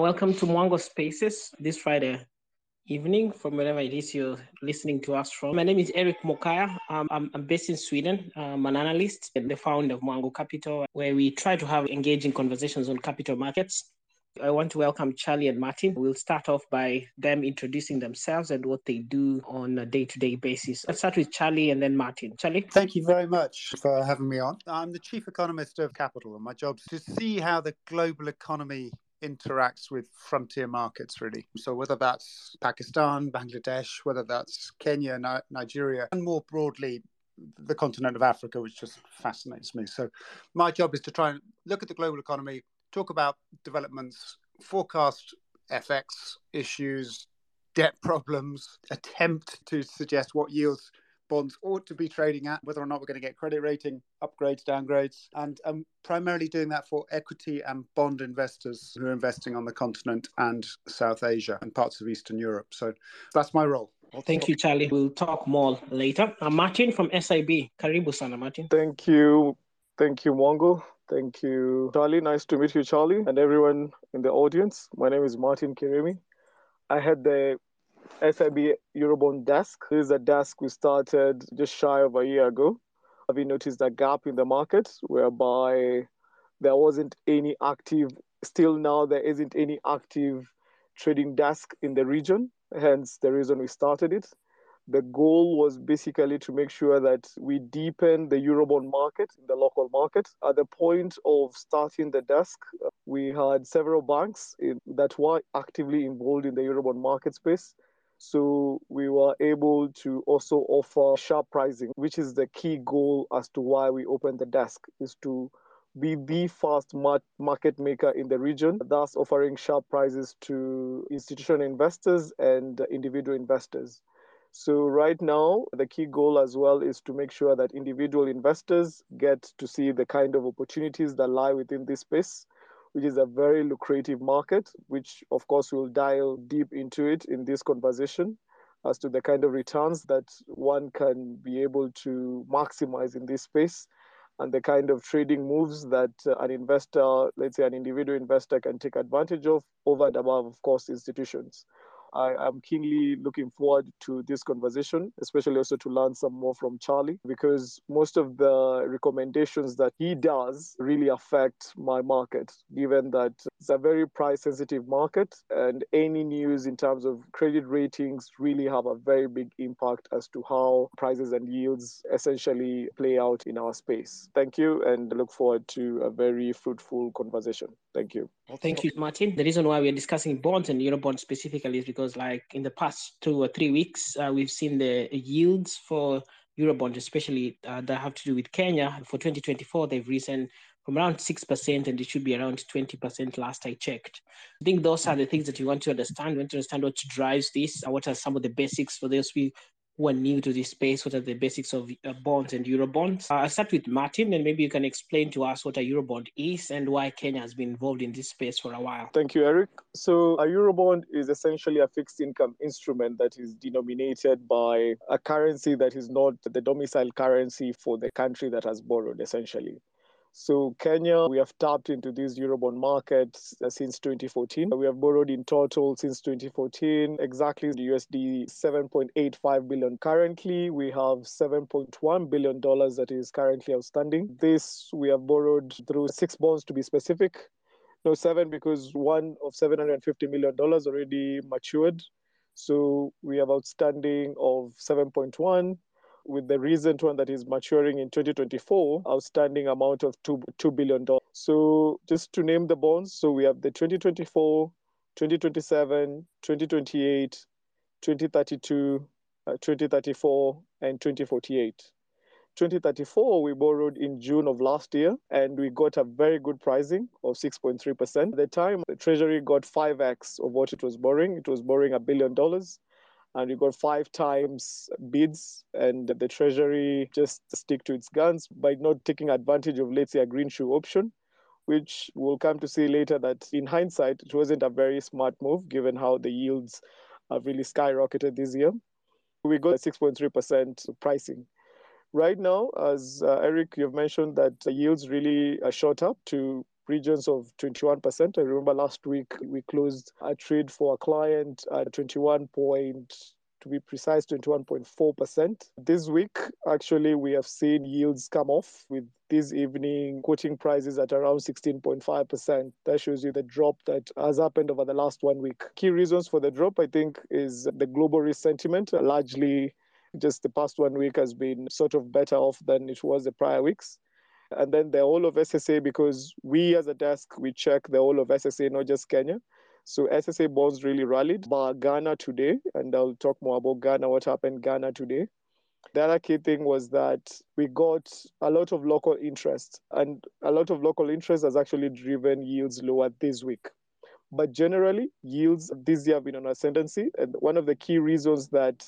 Welcome to Mwango Spaces this Friday evening from wherever it is you're listening to us from. My name is Eric Mokaya. Um, I'm, I'm, based in Sweden. I'm an analyst and the founder of Mwango Capital, where we try to have engaging conversations on capital markets. I want to welcome Charlie and Martin. We'll start off by them introducing themselves and what they do on a day to day basis. Let's start with Charlie and then Martin. Charlie? Thank you very much for having me on. I'm the chief economist of Capital, and my job is to see how the global economy interacts with frontier markets, really. So, whether that's Pakistan, Bangladesh, whether that's Kenya, Nigeria, and more broadly, the continent of Africa, which just fascinates me. So, my job is to try and look at the global economy talk about developments, forecast FX issues, debt problems, attempt to suggest what yields bonds ought to be trading at, whether or not we're going to get credit rating upgrades, downgrades, and um, primarily doing that for equity and bond investors who are investing on the continent and South Asia and parts of Eastern Europe. So that's my role. Thank you, Charlie. We'll talk more later. Uh, Martin from SIB. Karibu sana, Martin. Thank you. Thank you, Mwango. Thank you, Charlie. Nice to meet you, Charlie, and everyone in the audience. My name is Martin Mwirigi. I had the SIB Eurobond desk. This is a desk we started just shy of a year ago. Have you noticed a gap in the market whereby there wasn't any active, still now there isn't any active trading desk in the region, hence the reason we started it the goal was basically to make sure that we deepen the Eurobond market, the local market. At the point of starting the desk, we had several banks in, that were actively involved in the Eurobond market space. So we were able to also offer sharp pricing, which is the key goal as to why we opened the desk, is to be the first market maker in the region, thus offering sharp prices to institutional investors and individual investors. So, right now, the key goal as well is to make sure that individual investors get to see the kind of opportunities that lie within this space, which is a very lucrative market, which, of course, we'll dial deep into it in this conversation as to the kind of returns that one can be able to maximize in this space and the kind of trading moves that uh, an investor, let's say an individual investor, can take advantage of over and above, of course, institutions. I am keenly looking forward to this conversation, especially also to learn some more from Charlie, because most of the recommendations that he does really affect my market, given that it's a very price sensitive market and any news in terms of credit ratings really have a very big impact as to how prices and yields essentially play out in our space. Thank you and look forward to a very fruitful conversation. Thank you. Thank you, Martin. The reason why we're discussing bonds and Eurobonds specifically is because, like, in the past two or three weeks, uh, we've seen the yields for Eurobonds, especially uh, that have to do with Kenya. For 2024, they've risen from around 6%, and it should be around 20% last I checked. I think those are the things that you want to understand. You want to understand what drives this, what are some of the basics for those who are new to this space, what are the basics of uh, bonds and Eurobonds. Uh, I'll start with Martin, and maybe you can explain to us what a Eurobond is and why Kenya has been involved in this space for a while. Thank you, Eric. So, a Eurobond is essentially a fixed income instrument that is denominated by a currency that is not the domicile currency for the country that has borrowed, essentially. So Kenya, we have tapped into this Eurobond market uh, since 2014. We have borrowed in total since 2014 exactly the USD 7.85 billion. Currently, we have 7.1 billion dollars that is currently outstanding. This we have borrowed through six bonds to be specific. No, seven because one of 750 million dollars already matured. So we have outstanding of 7.1 with the recent one that is maturing in 2024, outstanding amount of two, $2 billion. So just to name the bonds, so we have the 2024, 2027, 2028, 2032, uh, 2034, and 2048. 2034, we borrowed in June of last year, and we got a very good pricing of 6.3%. At the time, the Treasury got 5x of what it was borrowing. It was borrowing a billion dollars and you got five times bids and the treasury just stick to its guns by not taking advantage of let's say a green shoe option which we'll come to see later that in hindsight it wasn't a very smart move given how the yields have really skyrocketed this year. We got 6.3% pricing. Right now as uh, eric you've mentioned that the yields really are shot up to regions of 21%. I remember last week we closed a trade for a client at 21 point to be precise, 21.4%. This week, actually, we have seen yields come off with this evening quoting prices at around 16.5%. That shows you the drop that has happened over the last one week. Key reasons for the drop, I think, is the global risk sentiment, largely just the past one week has been sort of better off than it was the prior weeks. And then the whole of SSA, because we as a desk, we check the whole of SSA, not just Kenya. So SSA bonds really rallied. But Ghana today, and I'll talk more about Ghana, what happened Ghana today. The other key thing was that we got a lot of local interest, and a lot of local interest has actually driven yields lower this week. But generally, yields this year have been on ascendancy. And one of the key reasons that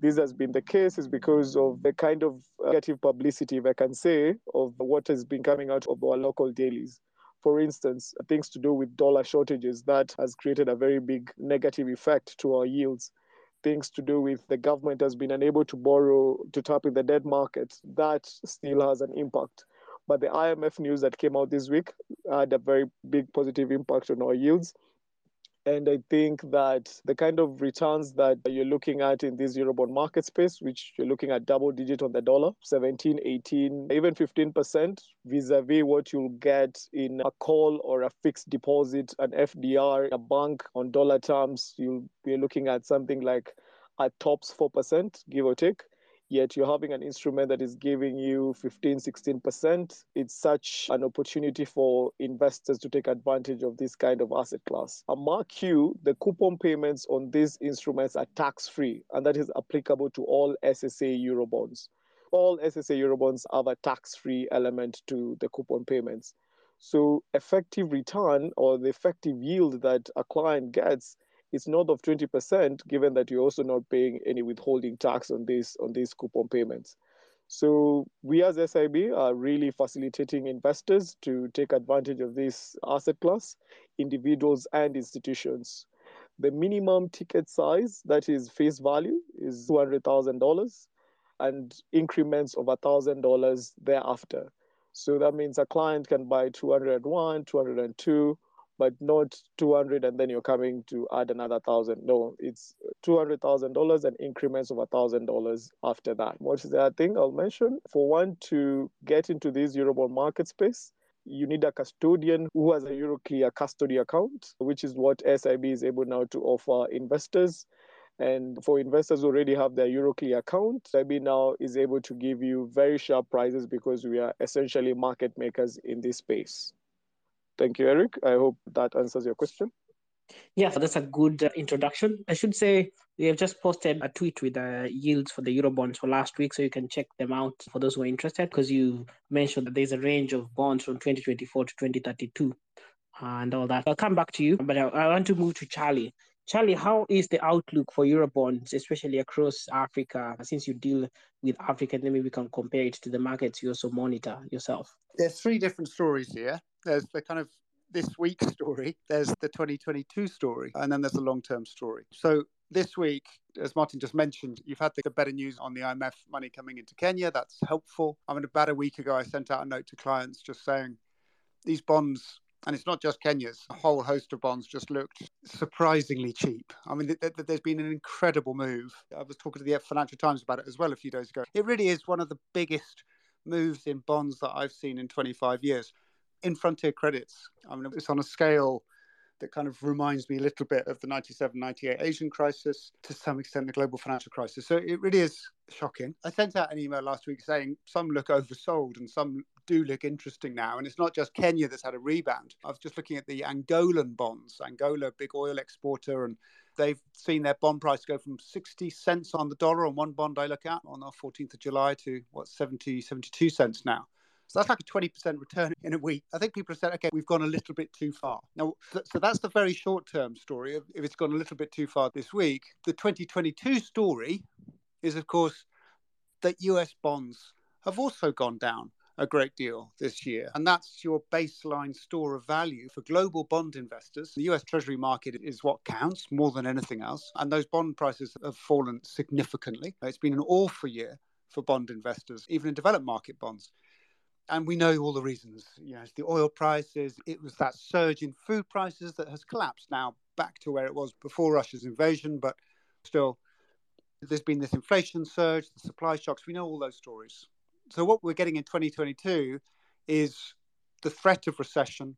this has been the case is because of the kind of uh, negative publicity, if I can say, of what has been coming out of our local dailies for instance, things to do with dollar shortages, that has created a very big negative effect to our yields. Things to do with the government has been unable to borrow to tap in the debt market, that still has an impact. But the IMF news that came out this week had a very big positive impact on our yields. And I think that the kind of returns that you're looking at in this Eurobond market space, which you're looking at double digit on the dollar, 17, 18, even 15% vis-a-vis what you'll get in a call or a fixed deposit, an FDR, a bank on dollar terms, you'll be looking at something like at tops 4%, give or take yet you're having an instrument that is giving you 15, 16%. It's such an opportunity for investors to take advantage of this kind of asset class. And mark you, the coupon payments on these instruments are tax free, and that is applicable to all SSA Eurobonds. All SSA Eurobonds have a tax free element to the coupon payments. So, effective return or the effective yield that a client gets it's north of 20%, given that you're also not paying any withholding tax on this on these coupon payments. So we as SIB are really facilitating investors to take advantage of this asset class, individuals and institutions. The minimum ticket size, that is face value, is $200,000 and increments of $1,000 thereafter. So that means a client can buy 201, 202, but not 200 and then you're coming to add another thousand. No it's $200000 and increments of $1000 after that. What is the other thing i'll mention? For one to get into this eurobond market space you need a custodian who has a euroclear custody account which is what sib is able now to offer investors. And for investors who already have their Euroclear account, SIB now is able to give you very sharp prices because we are essentially market makers in this space. Thank you, Eric. I hope that answers your question. Yeah, that's a good uh, introduction. I should say we have just posted a tweet with the yields for the Eurobonds for last week, so you can check them out for those who are interested, because you mentioned that there's a range of bonds from 2024 to 2032 and all that. I'll come back to you, but I, I want to move to Charlie. Charlie, how is the outlook for Eurobonds, especially across Africa, since you deal with Africa, then maybe we can compare it to the markets you also monitor yourself? There's three different stories here there's the kind of this week's story, there's the 2022 story, and then there's the long term story. So this week, as Martin just mentioned, you've had the better news on the IMF money coming into Kenya. That's helpful. I mean, about a week ago, I sent out a note to clients just saying these bonds, and it's not just Kenya's, a whole host of bonds just looked surprisingly cheap. I mean, th- th- there's been an incredible move. I was talking to the Financial Times about it as well a few days ago. It really is one of the biggest moves in bonds that I've seen in 25 years in frontier credits. I mean, it's on a scale that kind of reminds me a little bit of the 97 98 Asian crisis, to some extent, the global financial crisis. So it really is shocking. I sent out an email last week saying some look oversold and some do look interesting now. And it's not just Kenya that's had a rebound. I was just looking at the Angolan bonds, Angola, big oil exporter, and they've seen their bond price go from 60 cents on the dollar on one bond I look at on the 14th of July to what 70, 72 cents now. So that's like a 20% return in a week. I think people have said, okay, we've gone a little bit too far. Now, so that's the very short term story. If it's gone a little bit too far this week, the 2022 story is, of course, that US bonds have also gone down a great deal this year. And that's your baseline store of value for global bond investors. The US Treasury market is what counts more than anything else. And those bond prices have fallen significantly. It's been an awful year for bond investors, even in developed market bonds. and we know all the reasons. You know, it's the oil prices. It was that surge in food prices that has collapsed now back to where it was before Russia's invasion, but still, there's been this inflation surge, the supply shocks. We know all those stories. So what we're getting in 2022 is the threat of recession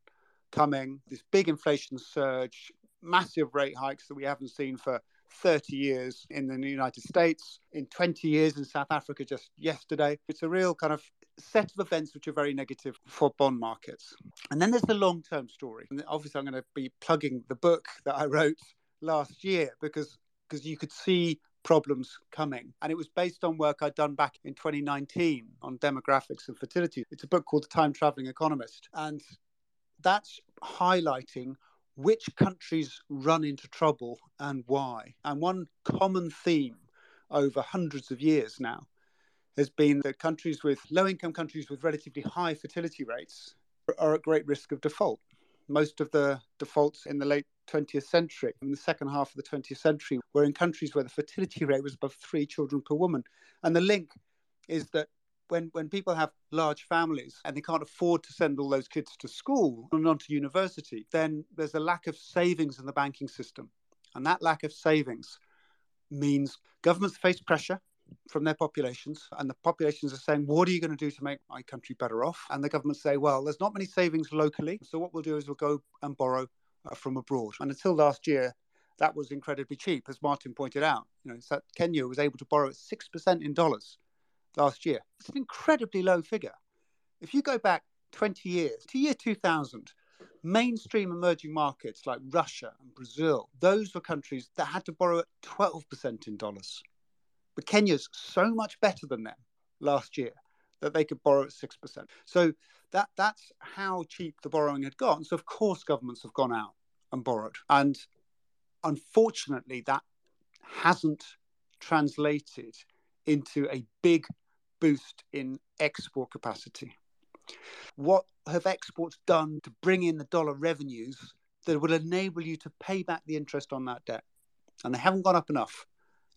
coming, this big inflation surge, massive rate hikes that we haven't seen for 30 years in the United States, in 20 years in South Africa just yesterday. It's a real kind of set of events which are very negative for bond markets. And then there's the long term story. And obviously, I'm going to be plugging the book that I wrote last year because because you could see problems coming. And it was based on work I'd done back in 2019 on demographics and fertility. It's a book called The Time Traveling Economist. And that's highlighting which countries run into trouble and why. And one common theme over hundreds of years now has been that countries with low income countries with relatively high fertility rates are at great risk of default. Most of the defaults in the late 20th century, in the second half of the 20th century, were in countries where the fertility rate was above three children per woman. And the link is that when, when people have large families and they can't afford to send all those kids to school and on to university, then there's a lack of savings in the banking system. And that lack of savings means governments face pressure from their populations, and the populations are saying, What are you going to do to make my country better off? And the governments say, Well, there's not many savings locally. So what we'll do is we'll go and borrow Uh, from abroad. And until last year, that was incredibly cheap, as Martin pointed out. You know, so Kenya was able to borrow at 6% in dollars last year. It's an incredibly low figure. If you go back 20 years to year 2000, mainstream emerging markets like Russia and Brazil, those were countries that had to borrow at 12% in dollars. But Kenya's so much better than them last year that they could borrow at 6%. So that, that's how cheap the borrowing had gone. So, of course, governments have gone out and borrowed. And unfortunately, that hasn't translated into a big boost in export capacity. What have exports done to bring in the dollar revenues that will enable you to pay back the interest on that debt? And they haven't gone up enough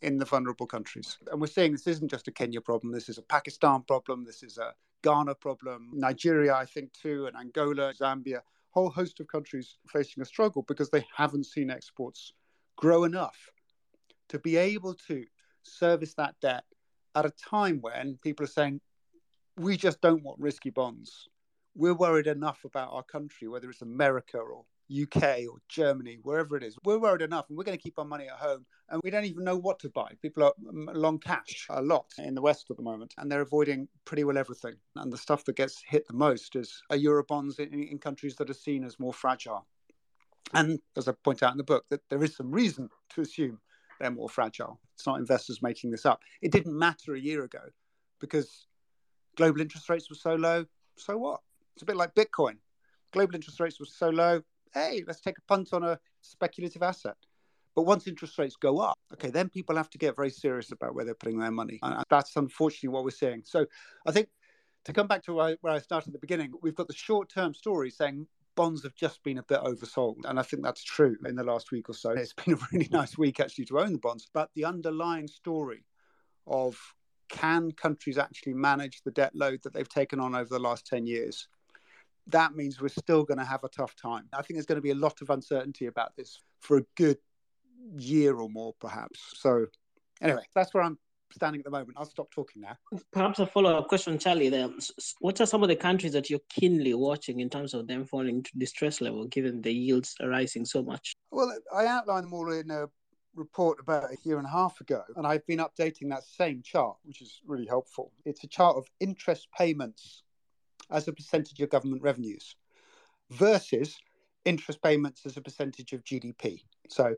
in the vulnerable countries. And we're saying this isn't just a Kenya problem, this is a Pakistan problem, this is a Ghana problem, Nigeria, I think, too, and Angola, Zambia, whole host of countries facing a struggle because they haven't seen exports grow enough to be able to service that debt at a time when people are saying, we just don't want risky bonds. We're worried enough about our country, whether it's America or UK or Germany, wherever it is. We're worried enough and we're going to keep our money at home and we don't even know what to buy. People are mm, long cash a lot in the West at the moment and they're avoiding pretty well everything. And the stuff that gets hit the most is Eurobonds in, in countries that are seen as more fragile. And as I point out in the book, that there is some reason to assume they're more fragile. It's not investors making this up. It didn't matter a year ago because global interest rates were so low. So what? It's a bit like Bitcoin. Global interest rates were so low. Hey, let's take a punt on a speculative asset. But once interest rates go up, okay, then people have to get very serious about where they're putting their money. And that's unfortunately what we're seeing. So I think to come back to where I started at the beginning, we've got the short term story saying bonds have just been a bit oversold. And I think that's true in the last week or so. It's been a really nice week actually to own the bonds. But the underlying story of can countries actually manage the debt load that they've taken on over the last 10 years? That means we're still going to have a tough time. I think there's going to be a lot of uncertainty about this for a good year or more, perhaps. So, anyway, that's where I'm standing at the moment. I'll stop talking now. Perhaps a follow up question, Charlie. There, what are some of the countries that you're keenly watching in terms of them falling to distress level, given the yields are rising so much? Well, I outlined them all in a report about a year and a half ago, and I've been updating that same chart, which is really helpful. It's a chart of interest payments as a percentage of government revenues versus interest payments as a percentage of GDP. So,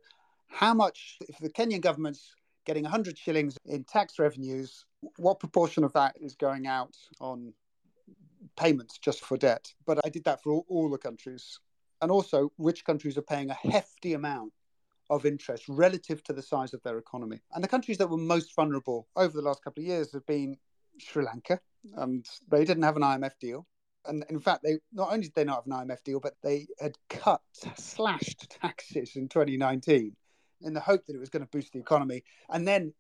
how much, if the Kenyan government's getting 100 shillings in tax revenues, what proportion of that is going out on payments just for debt? But I did that for all, all the countries. And also, which countries are paying a hefty amount of interest relative to the size of their economy. And the countries that were most vulnerable over the last couple of years have been Sri Lanka, and they didn't have an IMF deal. And in fact, they not only did they not have an IMF deal, but they had cut, slashed taxes in 2019 in the hope that it was going to boost the economy. And then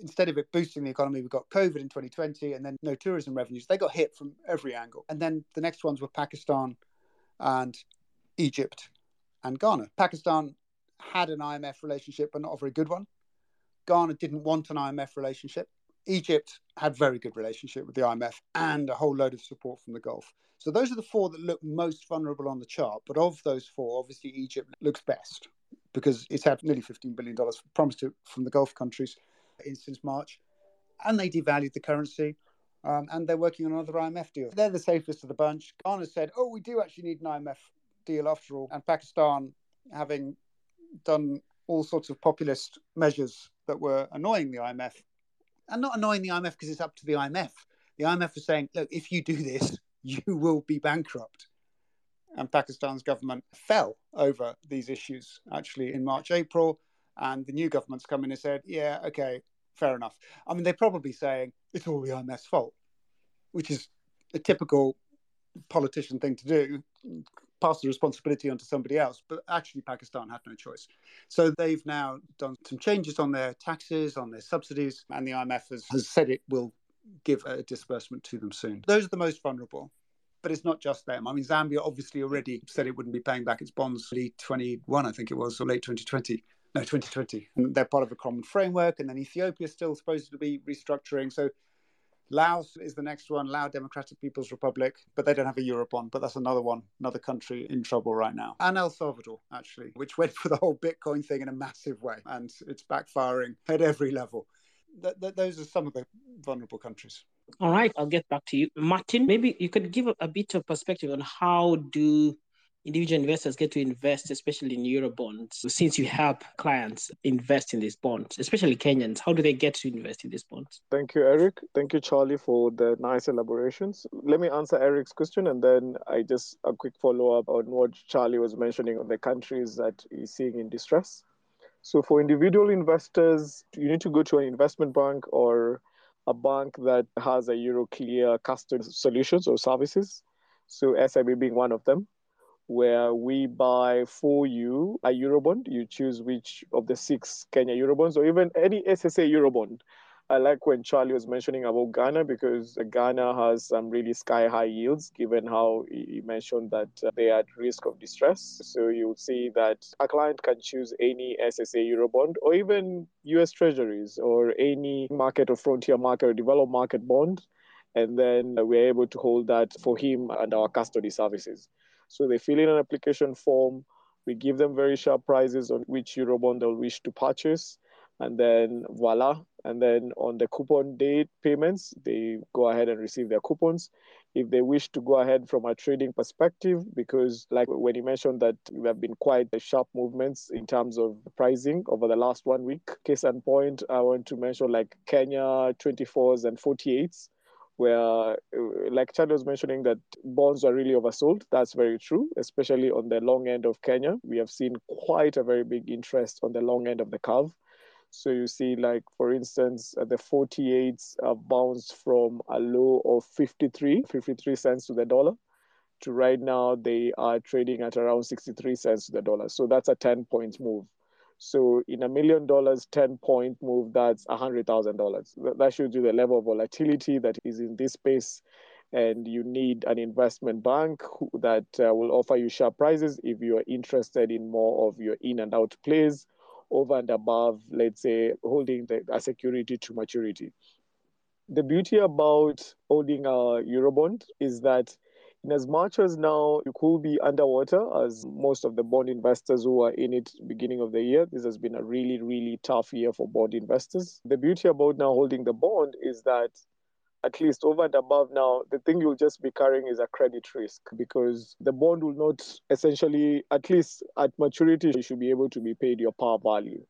instead of it boosting the economy, we got COVID in 2020 and then no tourism revenues. They got hit from every angle. And then the next ones were Pakistan and Egypt and Ghana. Pakistan had an IMF relationship, but not a very good one. Ghana didn't want an IMF relationship. Egypt had very good relationship with the IMF and a whole load of support from the Gulf. So those are the four that look most vulnerable on the chart. But of those four, obviously Egypt looks best because it's had nearly $15 billion promised from the Gulf countries in, since March. And they devalued the currency. Um, and they're working on another IMF deal. They're the safest of the bunch. Ghana said, oh, we do actually need an IMF deal after all. And Pakistan, having done all sorts of populist measures that were annoying the IMF, and not annoying the IMF because it's up to the IMF. The IMF is saying, look, if you do this, you will be bankrupt. And Pakistan's government fell over these issues actually in March, April. And the new government's come in and said, yeah, okay, fair enough. I mean, they're probably saying it's all the IMF's fault, which is a typical politician thing to do pass the responsibility onto somebody else. But actually, Pakistan had no choice. So they've now done some changes on their taxes, on their subsidies, and the IMF has, has said it will give a disbursement to them soon. Those are the most vulnerable. But it's not just them. I mean, Zambia obviously already said it wouldn't be paying back its bonds late 21, I think it was, or late 2020 no 2020 and they're part of a common framework and then ethiopia is still supposed to be restructuring so Laos is the next one, Lao Democratic People's Republic, but they don't have a Eurobond, but that's another one, another country in trouble right now. And El Salvador, actually, which went for the whole Bitcoin thing in a massive way, and it's backfiring at every level. Th- th- those are some of the vulnerable countries. All right, I'll get back to you. Martin, maybe you could give a bit of perspective on how do individual investors get to invest, especially in euro bonds, since you help clients invest in these bonds, especially Kenyans? How do they get to invest in these bonds? Thank you, Eric. Thank you, Charlie, for the nice elaborations. Let me answer Eric's question and then I just a quick follow up on what Charlie was mentioning on the countries that he's seeing in distress. So, for individual investors, you need to go to an investment bank or a bank that has a Euroclear custody solutions or services. So, SIB being one of them where we buy for you a Eurobond. You choose which of the six Kenya Eurobonds or even any SSA Eurobond. I like when Charlie was mentioning about Ghana because Ghana has some really sky high yields, given how he mentioned that uh, they are at risk of distress. So you'll see that a client can choose any SSA Eurobond or even US Treasuries or any market or frontier market or developed market bond. And then we're able to hold that for him and our custody services. So they fill in an application form. We give them very sharp prices on which Eurobond they'll wish to purchase. And then voila. And then on the coupon date payments, they go ahead and receive their coupons. If they wish to go ahead from a trading perspective, because like when you mentioned that there have been quite sharp movements in terms of pricing over the last one week. Case in point, I want to mention like Kenya 24s and 48s where, uh, like Chad was mentioning, that bonds are really oversold. That's very true, especially on the long end of Kenya. We have seen quite a very big interest on the long end of the curve. So you see, like for instance, uh, the 48s have bounced from a low of 53, 53 cents to the dollar, to right now they are trading at around 63 cents to the dollar. So that's a 10 point move. So in a million dollars, 10 point move, that's $100,000. That shows you the level of volatility that is in this space. And you need an investment bank that uh, will offer you sharp prices if you are interested in more of your in and out plays over and above, let's say, holding the, a security to maturity. The beauty about holding a Eurobond is that in as much as now you could be underwater, as most of the bond investors who are in it beginning of the year, this has been a really, really tough year for bond investors. The beauty about now holding the bond is that at least over and above now, the thing you'll just be carrying is a credit risk because the bond will not essentially, at least at maturity, you should be able to be paid your par value.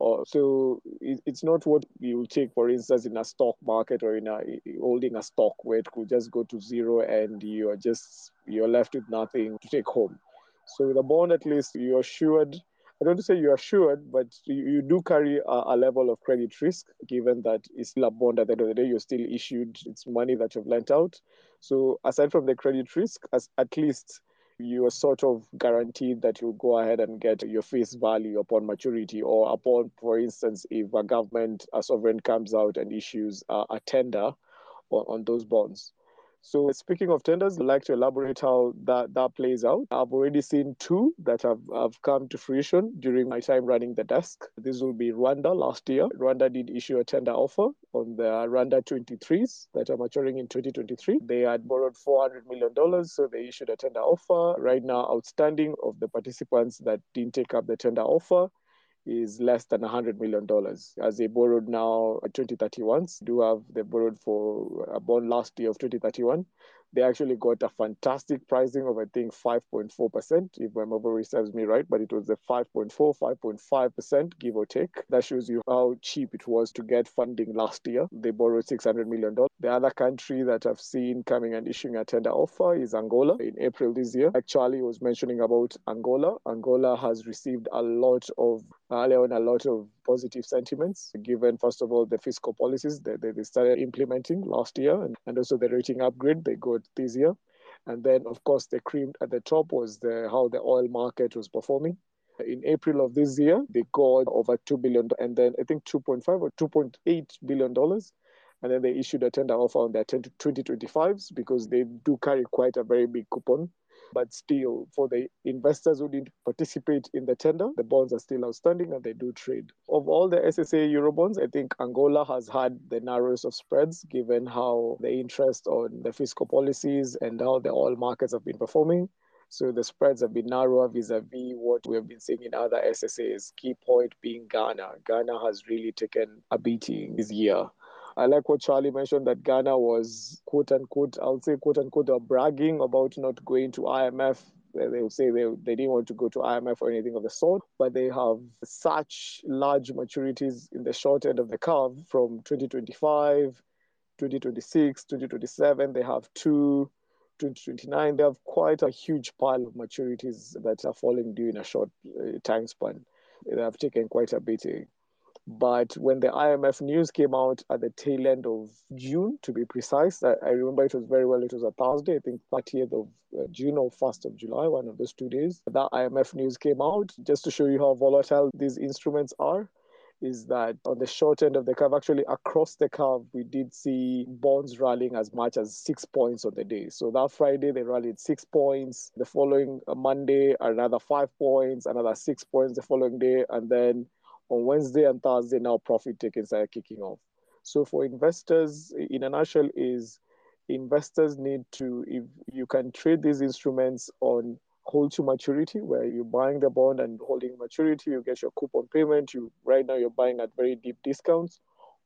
Uh, so it, it's not what you take, for instance, in a stock market or in a holding a stock where it could just go to zero and you are just you're left with nothing to take home. So with a bond, at least you're assured. I don't say you're assured, but you, you do carry a, a, level of credit risk, given that it's still a bond at the end of the day, you're still issued, it's money that you've lent out. So aside from the credit risk, as at least you are sort of guaranteed that you'll go ahead and get your face value upon maturity, or upon, for instance, if a government, a sovereign comes out and issues uh, a tender on, on those bonds. So speaking of tenders, I'd like to elaborate how that, that plays out. I've already seen two that have, have come to fruition during my time running the desk. This will be Rwanda last year. Rwanda did issue a tender offer on the Rwanda 23s that are maturing in 2023. They had borrowed $400 million, so they issued a tender offer. Right now, outstanding of the participants that didn't take up the tender offer is less than $100 million. As they borrowed now uh, 2031s, do have, they borrowed for a bond last year of 2031. They actually got a fantastic pricing of, I think, 5.4%, if my memory serves me right, but it was a 5.4, 5.5%, give or take. That shows you how cheap it was to get funding last year. They borrowed $600 million. The other country that I've seen coming and issuing a tender offer is Angola in April this year. actually was mentioning about Angola, Angola has received a lot of early on a lot of positive sentiments, given, first of all, the fiscal policies that they started implementing last year and, also the rating upgrade they got this year. And then, of course, the cream at the top was the how the oil market was performing. In April of this year, they got over two billion, and then I think 2.5 or 2.8 billion dollars. And then they issued a tender offer on their 2025s because they do carry quite a very big coupon. But still, for the investors who didn't participate in the tender, the bonds are still outstanding and they do trade. Of all the SSA Eurobonds, I think Angola has had the narrowest of spreads given how the interest on the fiscal policies and how the oil markets have been performing. So the spreads have been narrower vis-a-vis what we have been seeing in other SSAs. Key point being Ghana. Ghana has really taken a beating this year. I like what Charlie mentioned that Ghana was quote unquote, I'll say quote unquote, they're bragging about not going to IMF. They would say they, they didn't want to go to IMF or anything of the sort, but they have such large maturities in the short end of the curve from 2025, 2026, 2027. They have two 2029, they have quite a huge pile of maturities that are falling due in a short uh, time span. They have taken quite a beating. But when the IMF news came out at the tail end of June, to be precise, I, I remember it was very well, it was a Thursday, I think 30th of uh, June or 1st of July, one of those two days. That IMF news came out just to show you how volatile these instruments are is that on the short end of the curve, actually across the curve, we did see bonds rallying as much as six points on the day. So that Friday, they rallied six points. The following Monday, another five points, another six points the following day. And then on Wednesday and Thursday, now profit taking started kicking off. So for investors, in a nutshell, is investors need to, if you can trade these instruments on hold to maturity, where you're buying the bond and holding maturity, you get your coupon payment. You right now you're buying at very deep discounts,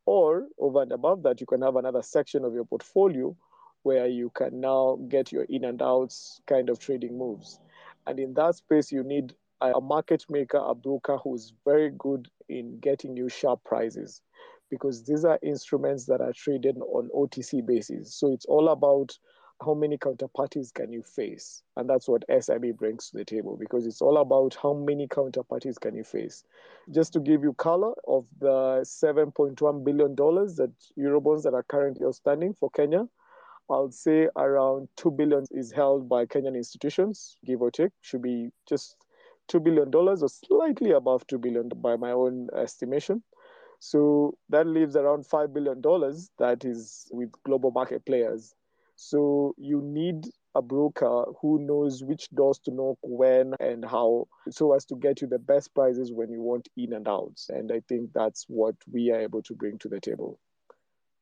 or over and above that, you can have another section of your portfolio where you can now get your in and outs kind of trading moves. And in that space, you need a market maker, a broker who's very good in getting you sharp prices because these are instruments that are traded on OTC basis. So it's all about how many counterparties can you face? And that's what SIB brings to the table because it's all about how many counterparties can you face. Just to give you color of the $7.1 billion that Eurobonds that are currently outstanding for Kenya, I'll say around 2 billion is held by Kenyan institutions, give or take, should be just $2 billion or slightly above 2 billion by my own estimation. So that leaves around $5 billion that is with global market players. So you need a broker who knows which doors to knock when and how so as to get you the best prices when you want in and out. And I think that's what we are able to bring to the table.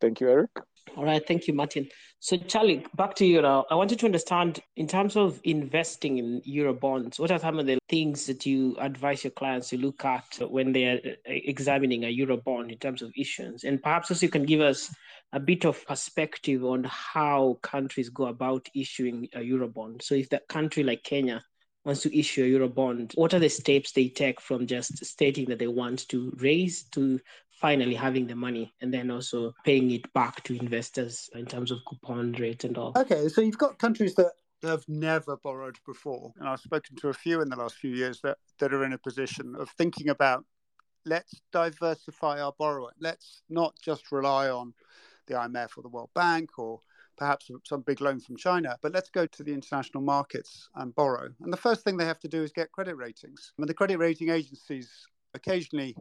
Thank you, Eric. All right, thank you, Martin. So, Charlie, back to you now. I wanted to understand in terms of investing in euro bonds, what are some of the things that you advise your clients to look at when they are uh, examining a euro bond in terms of issuance? And perhaps also you can give us a bit of perspective on how countries go about issuing a euro bond. So, if that country like Kenya wants to issue a euro bond, what are the steps they take from just stating that they want to raise to finally having the money and then also paying it back to investors in terms of coupon rate and all? Okay, so you've got countries that have never borrowed before, and I've spoken to a few in the last few years that, that are in a position of thinking about let's diversify our borrowing. Let's not just rely on the IMF or the World Bank or perhaps some big loan from China, but let's go to the international markets and borrow. And the first thing they have to do is get credit ratings. I mean, the credit rating agencies occasionally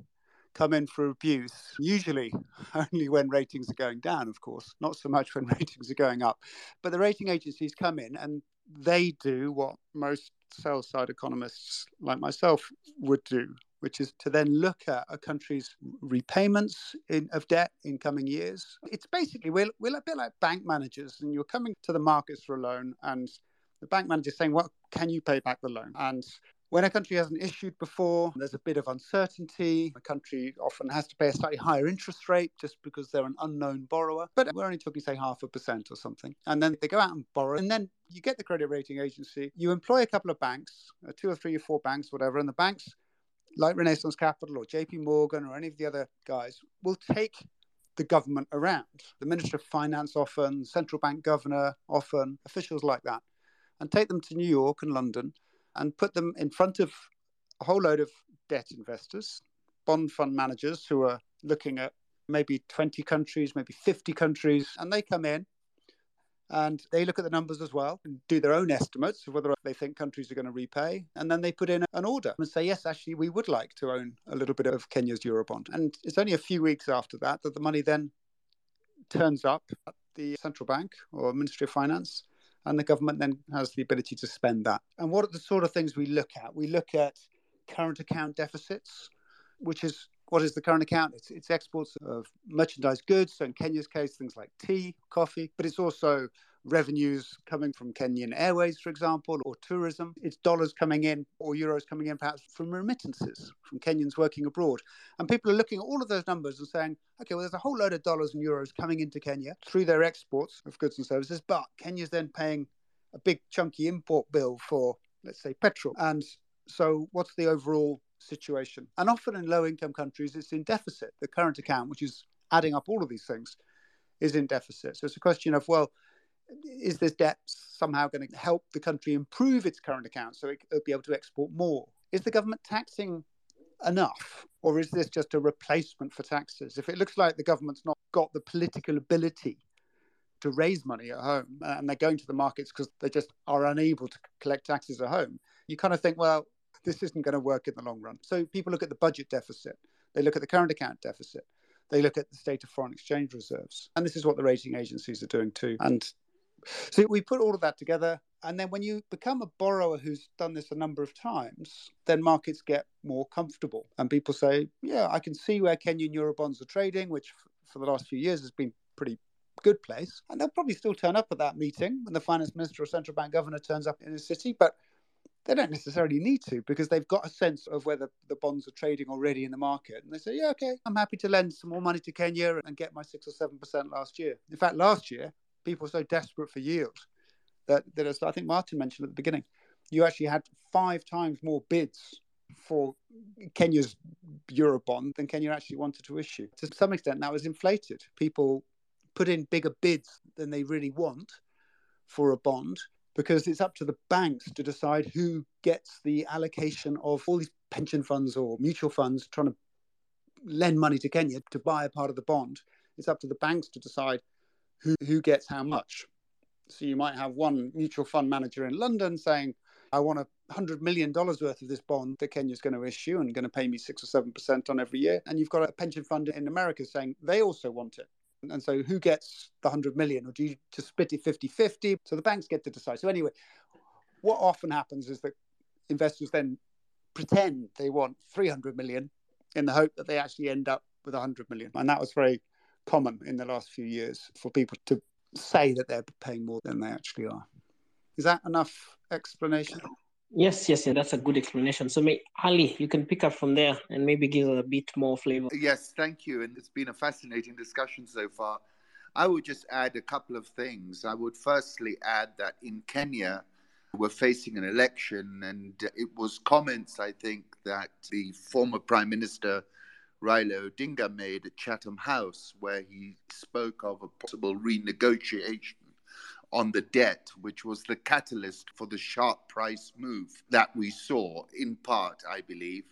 come in for abuse, usually only when ratings are going down, of course, not so much when ratings are going up. But the rating agencies come in and they do what most sell side economists like myself would do, which is to then look at a country's repayments in, of debt in coming years. It's basically, we're, we're a bit like bank managers, and you're coming to the markets for a loan, and the bank manager saying, What well, can you pay back the loan? And when a country hasn't issued before, there's a bit of uncertainty. A country often has to pay a slightly higher interest rate just because they're an unknown borrower. But we're only talking, say, half a percent or something. And then they go out and borrow. And then you get the credit rating agency, you employ a couple of banks, uh, two or three or four banks, whatever, and the banks, like Renaissance Capital or JP Morgan or any of the other guys, will take the government around. The Minister of Finance often, central bank governor often, officials like that, and take them to New York and London and put them in front of a whole load of debt investors, bond fund managers who are looking at maybe 20 countries, maybe 50 countries, and they come in and they look at the numbers as well and do their own estimates of whether they think countries are going to repay. And then they put in an order and say, yes, actually, we would like to own a little bit of Kenya's Eurobond. And it's only a few weeks after that that the money then turns up at the central bank or Ministry of Finance and the government then has the ability to spend that. And what are the sort of things we look at? We look at current account deficits, which is what is the current account? It's, it's exports of merchandise goods. So in Kenya's case, things like tea, coffee, but it's also revenues coming from Kenyan Airways, for example, or tourism. It's dollars coming in or euros coming in perhaps from remittances from Kenyans working abroad. And people are looking at all of those numbers and saying, okay, well, there's a whole load of dollars and euros coming into Kenya through their exports of goods and services, but Kenya's then paying a big chunky import bill for, let's say, petrol. And so what's the overall situation? And often in low income countries, it's in deficit. The current account, which is adding up all of these things, is in deficit. So it's a question of, well, is this debt somehow going to help the country improve its current account so it, will be able to export more? Is the government taxing enough, or is this just a replacement for taxes? If it looks like the government's not got the political ability to raise money at home uh, and they're going to the markets because they just are unable to collect taxes at home, you kind of think, well, this isn't going to work in the long run. So people look at the budget deficit, they look at the current account deficit, they look at the state of foreign exchange reserves. And this is what the rating agencies are doing too. And so we put all of that together. And then when you become a borrower who's done this a number of times, then markets get more comfortable. And people say, yeah, I can see where Kenyan Eurobonds are trading, which for the last few years has been pretty good place. And they'll probably still turn up at that meeting when the finance minister or central bank governor turns up in a city, but they don't necessarily need to because they've got a sense of whether the bonds are trading already in the market. And they say, yeah, okay, I'm happy to lend some more money to Kenya and get my six or seven percent last year. In fact, last year, people were so desperate for yield that, that as I think Martin mentioned at the beginning, you actually had five times more bids for Kenya's Eurobond than Kenya actually wanted to issue. To some extent, that was inflated. People put in bigger bids than they really want for a bond because it's up to the banks to decide who gets the allocation of all these pension funds or mutual funds trying to lend money to Kenya to buy a part of the bond. It's up to the banks to decide who, who gets how much. So you might have one mutual fund manager in London saying, I want a hundred million dollars worth of this bond that Kenya's going to issue and going to pay me six or seven percent on every year. And you've got a pension fund in America saying they also want it. And so who gets the 100 million or do you just split it 50 50? So the banks get to decide. So, anyway, what often happens is that investors then pretend they want 300 million in the hope that they actually end up with 100 million. And that was very common in the last few years for people to say that they're paying more than they actually are. Is that enough explanation? Yes, yes, yeah, that's a good explanation. So, may, Ali, you can pick up from there and maybe give us a bit more flavor. Yes, thank you. And it's been a fascinating discussion so far. I would just add a couple of things. I would firstly add that in Kenya, we're facing an election, and it was comments, I think, that the former Prime Minister Raila Odinga made at Chatham House, where he spoke of a possible renegotiation on the debt, which was the catalyst for the sharp price move that we saw, in part, I believe.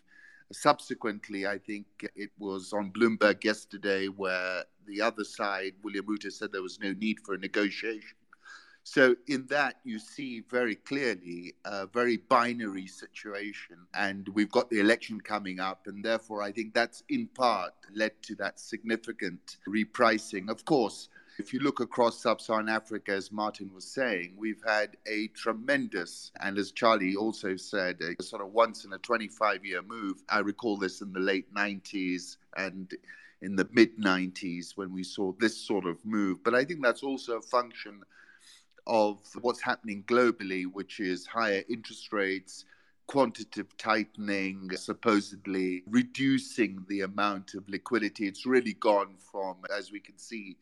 Subsequently, I think it was on Bloomberg yesterday where the other side, William Ruto, said there was no need for a negotiation. So, in that, you see very clearly a very binary situation. And we've got the election coming up. And therefore, I think that's in part led to that significant repricing. Of course, if you look across sub Saharan Africa, as Martin was saying, we've had a tremendous, and as Charlie also said, a sort of once in a 25 year move. I recall this in the late 90s and in the mid 90s when we saw this sort of move. But I think that's also a function of what's happening globally, which is higher interest rates, quantitative tightening, supposedly reducing the amount of liquidity. It's really gone from, as we can see,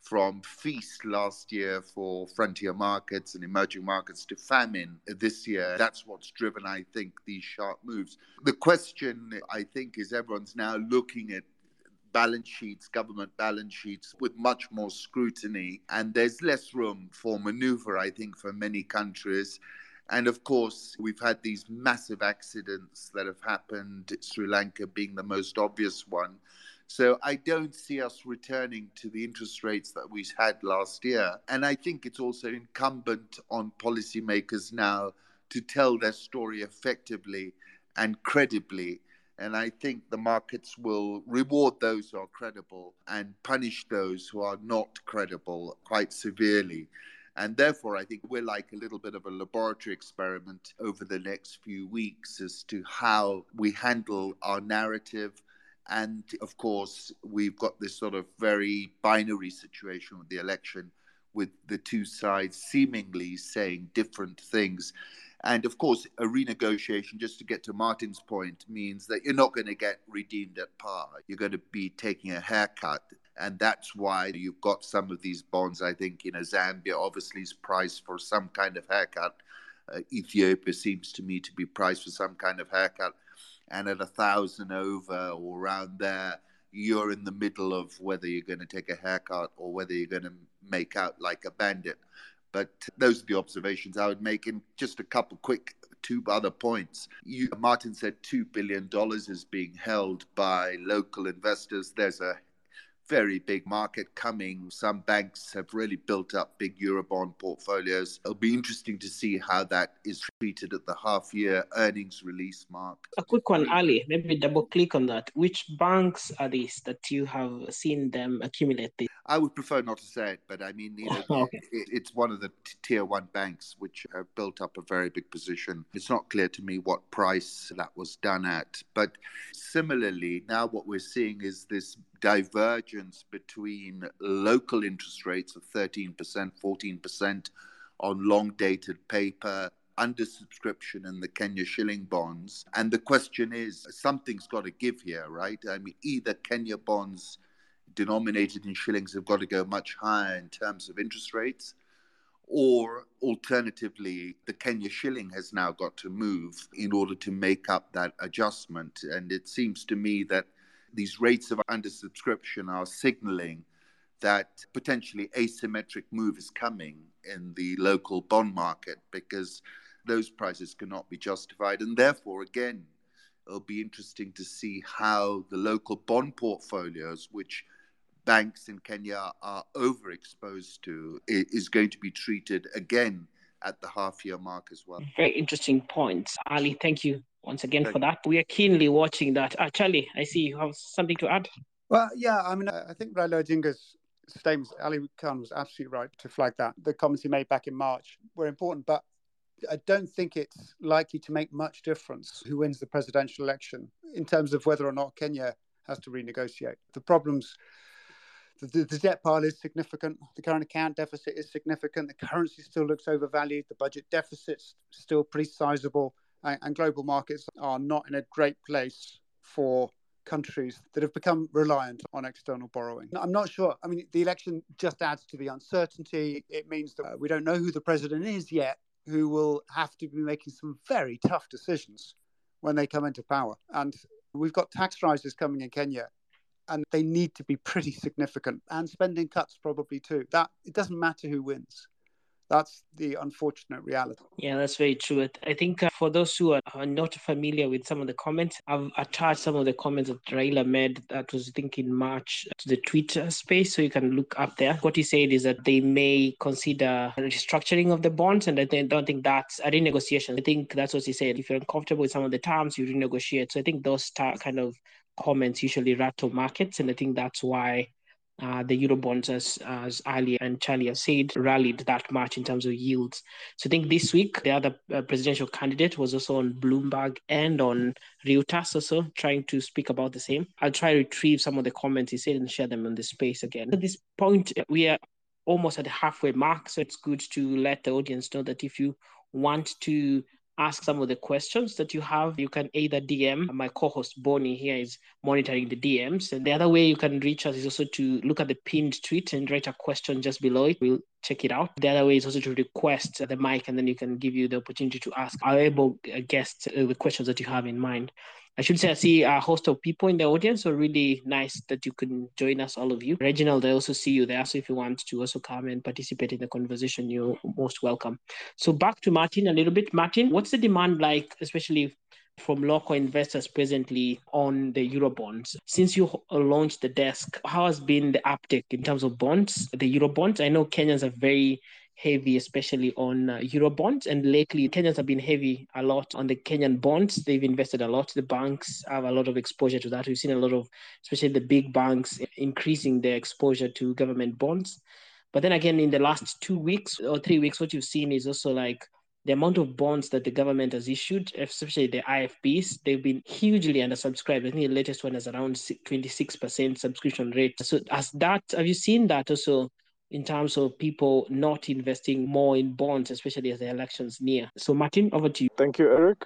from feast last year for frontier markets and emerging markets to famine this year. That's what's driven, I think, these sharp moves. The question, I think, is everyone's now looking at balance sheets, government balance sheets, with much more scrutiny. And there's less room for maneuver, I think, for many countries. And of course, we've had these massive accidents that have happened, Sri Lanka being the most obvious one. So I don't see us returning to the interest rates that we had last year. And I think it's also incumbent on policymakers now to tell their story effectively and credibly. And I think the markets will reward those who are credible and punish those who are not credible quite severely. And therefore, I think we're like a little bit of a laboratory experiment over the next few weeks as to how we handle our narrative, and of course, we've got this sort of very binary situation with the election, with the two sides seemingly saying different things. And of course, a renegotiation, just to get to Martin's point, means that you're not going to get redeemed at par. You're going to be taking a haircut. And that's why you've got some of these bonds. I think, you know, Zambia obviously is priced for some kind of haircut. Uh, Ethiopia seems to me to be priced for some kind of haircut and at a thousand over or around there, you're in the middle of whether you're going to take a haircut or whether you're going to make out like a bandit. But those are the observations I would make. In just a couple quick two other points. You, Martin said $2 billion is being held by local investors. There's a very big market coming. Some banks have really built up big Eurobond portfolios. It'll be interesting to see how that is treated at the half year earnings release mark. A quick one, Ali, maybe double click on that. Which banks are these that you have seen them accumulate this? I would prefer not to say it, but I mean, you know, okay. it, it's one of the t- tier one banks which have built up a very big position. It's not clear to me what price that was done at. But similarly, now what we're seeing is this divergence between local interest rates of 13%, 14% on long dated paper, under subscription in the Kenya shilling bonds. And the question is something's got to give here, right? I mean, either Kenya bonds denominated in shillings have got to go much higher in terms of interest rates. Or alternatively, the Kenya shilling has now got to move in order to make up that adjustment. And it seems to me that these rates of undersubscription are signaling that potentially asymmetric move is coming in the local bond market because those prices cannot be justified. And therefore, again, it'll be interesting to see how the local bond portfolios, which banks in Kenya are overexposed to, is going to be treated again at the half year mark as well. Very interesting points. Ali, thank you once again thank for that. We are keenly watching that. Uh, Charlie, I see you have something to add. Well, yeah, I mean, I think Raila Odinga's statements, Ali Khan was absolutely right to flag that. The comments he made back in March were important, but I don't think it's likely to make much difference who wins the presidential election in terms of whether or not Kenya has to renegotiate. The problems the, the, debt pile is significant. The current account deficit is significant. The currency still looks overvalued. The budget deficit's still pretty sizable. And, and global markets are not in a great place for countries that have become reliant on external borrowing. I'm not sure. I mean, the election just adds to the uncertainty. It means that uh, we don't know who the president is yet, who will have to be making some very tough decisions when they come into power. And we've got tax rises coming in Kenya and they need to be pretty significant and spending cuts probably too that it doesn't matter who wins That's the unfortunate reality. Yeah, that's very true. I think uh, for those who are, are, not familiar with some of the comments, I've attached some of the comments that Raila made that was, I think, in March to the Twitter space. So you can look up there. What he said is that they may consider restructuring of the bonds. And I don't think that's a renegotiation. I think that's what he said. If you're uncomfortable with some of the terms, you renegotiate. So I think those kind of comments usually rattle markets. And I think that's why uh, the Eurobonds, as, as Ali and Charlie have said, rallied that much in terms of yields. So I think this week, the other uh, presidential candidate was also on Bloomberg and on Reuters also trying to speak about the same. I'll try to retrieve some of the comments he said and share them on the space again. At this point, we are almost at the halfway mark. So it's good to let the audience know that if you want to ask some of the questions that you have. You can either DM. My co-host Bonnie here is monitoring the DMs. And the other way you can reach us is also to look at the pinned tweet and write a question just below it. We'll check it out. The other way is also to request the mic and then you can give you the opportunity to ask our able guests uh, the questions that you have in mind. I should say I see a host of people in the audience, so really nice that you can join us, all of you. Reginald, I also see you there, so if you want to also come and participate in the conversation, you're most welcome. So back to Martin a little bit. Martin, what's the demand like, especially from local investors presently on the Eurobonds. Since you launched the desk, how has been the uptake in terms of bonds, the Eurobonds? I know Kenyans are very heavy, especially on uh, Euro bonds. And lately, Kenyans have been heavy a lot on the Kenyan bonds. They've invested a lot. The banks have a lot of exposure to that. We've seen a lot of, especially the big banks, increasing their exposure to government bonds. But then again, in the last two weeks or three weeks, what you've seen is also like the amount of bonds that the government has issued, especially the IFBs, they've been hugely undersubscribed. I think the latest one is around 26% subscription rate. So, as that, have you seen that also in terms of people not investing more in bonds, especially as the elections near. So, Martin, over to you. Thank you, Eric.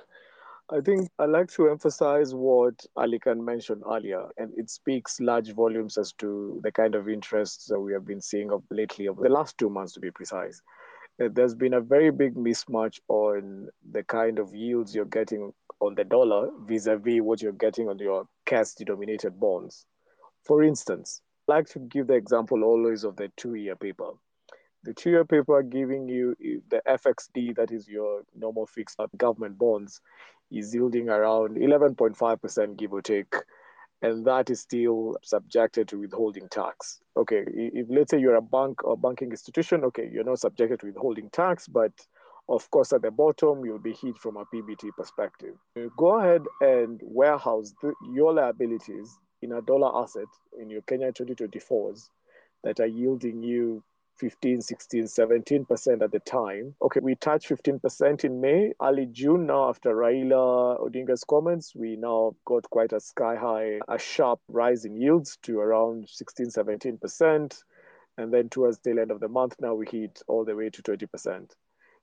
I think I'd like to emphasize what Ali Alikan mentioned earlier, and it speaks large volumes as to the kind of interest that we have been seeing of lately, over the last two months to be precise. Uh, there's been a very big mismatch on the kind of yields you're getting on the dollar vis-a-vis what you're getting on your cash denominated bonds. For instance, like to give the example always of the two-year paper. The two-year paper giving you the FXD, that is your normal fixed government bonds, is yielding around 11.5% give or take, and that is still subjected to withholding tax. Okay, if let's say you're a bank or banking institution, okay, you're not subjected to withholding tax, but of course, at the bottom, you'll be hit from a PBT perspective. Go ahead and warehouse the, your liabilities in a dollar asset in your Kenya 2024s that are yielding you 15, 16, 17% at the time. Okay, we touched 15% in May. Early June, now after Raila Odinga's comments, we now got quite a sky high, a sharp rise in yields to around 16, 17%. And then towards the end of the month, now we hit all the way to 20%.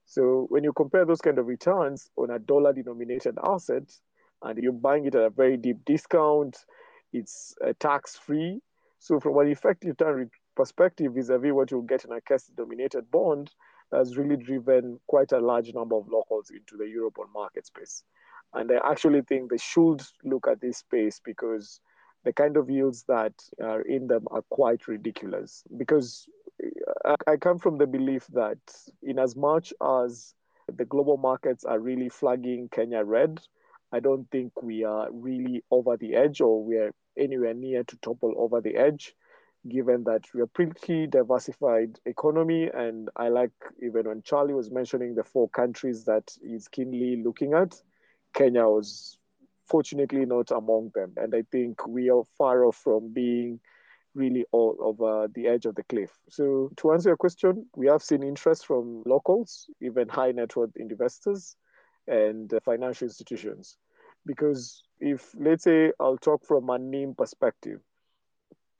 So when you compare those kind of returns on a dollar denominated asset, and you're buying it at a very deep discount, it's uh, tax free. So, from an effective return perspective, vis-a-vis what you'll get in a cash-dominated bond, has really driven quite a large number of locals into the Eurobond market space. And I actually think they should look at this space because the kind of yields that are in them are quite ridiculous. Because uh, I come from the belief that, in as much as the global markets are really flagging Kenya red, I don't think we are really over the edge or we're anywhere near to topple over the edge, given that we're pretty diversified economy. And I like even when Charlie was mentioning the four countries that he's keenly looking at, Kenya was fortunately not among them. And I think we are far off from being really all over the edge of the cliff. So to answer your question, we have seen interest from locals, even high net worth investors and financial institutions. Because if, let's say, I'll talk from a NIM perspective,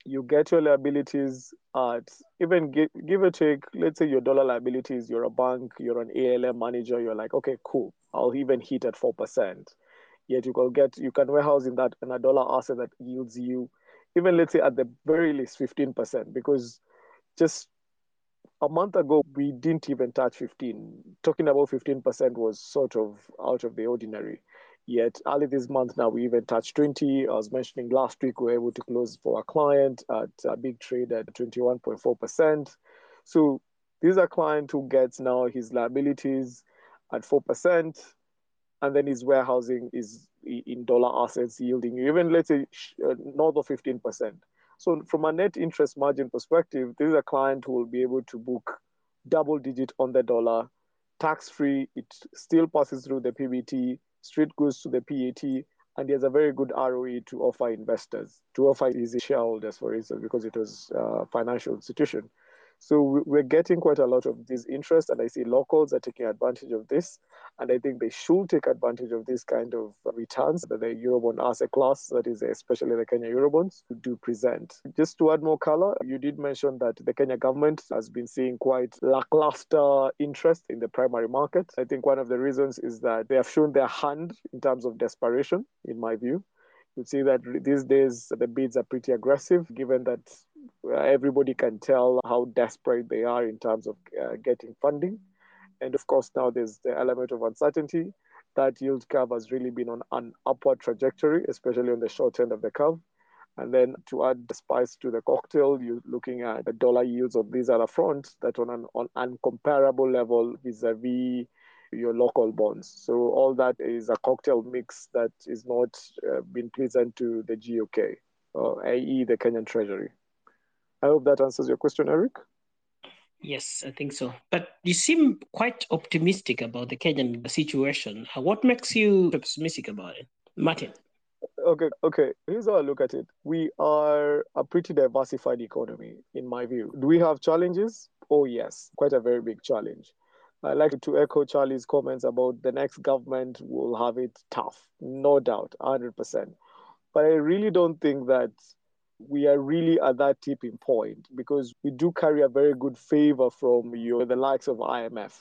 you get your liabilities at even give, give or take, let's say your dollar liabilities, you're a bank, you're an ALM manager, you're like, okay, cool, I'll even hit at 4%. Yet you can get, you can warehouse in that in a dollar asset that yields you, even let's say at the very least 15%, because just a month ago, we didn't even touch 15. Talking about 15% was sort of out of the ordinary. Yet early this month now, we even touched 20. I was mentioning last week, we were able to close for a client at a big trade at 21.4%. So This is a client who gets now his liabilities at 4%, and then his warehousing is in dollar assets yielding even, let's say, uh, north of 15%. So, from a net interest margin perspective, this is a client who will be able to book double digit on the dollar, tax free. It still passes through the PBT, straight goes to the PAT, and he has a very good ROE to offer investors, to offer his shareholders, for instance, because it was a financial institution. So we're getting quite a lot of this interest, and I see locals are taking advantage of this. And I think they should take advantage of this kind of returns that the Eurobond asset class, that is especially the Kenya Eurobonds, do present. Just to add more color, you did mention that the Kenya government has been seeing quite lackluster interest in the primary market. I think one of the reasons is that they have shown their hand in terms of desperation, in my view. You see that these days the bids are pretty aggressive, given that everybody can tell how desperate they are in terms of uh, getting funding. And of course, now there's the element of uncertainty. That yield curve has really been on an upward trajectory, especially on the short end of the curve. And then to add the spice to the cocktail, you're looking at the dollar yields of these other fronts that on an on uncomparable level vis-a-vis your local bonds. So all that is a cocktail mix that is not uh, been pleasant to the GOK, uh, i.e. the Kenyan Treasury. I hope that answers your question, Eric. Yes, I think so. But you seem quite optimistic about the Kenyan situation. Uh, what makes you optimistic about it, Martin? Okay, okay. Here's how I look at it. We are a pretty diversified economy, in my view. Do we have challenges? Oh, yes, quite a very big challenge. I like to echo Charlie's comments about the next government will have it tough, no doubt, 100%. But I really don't think that we are really at that tipping point because we do carry a very good favor from you, the likes of IMF.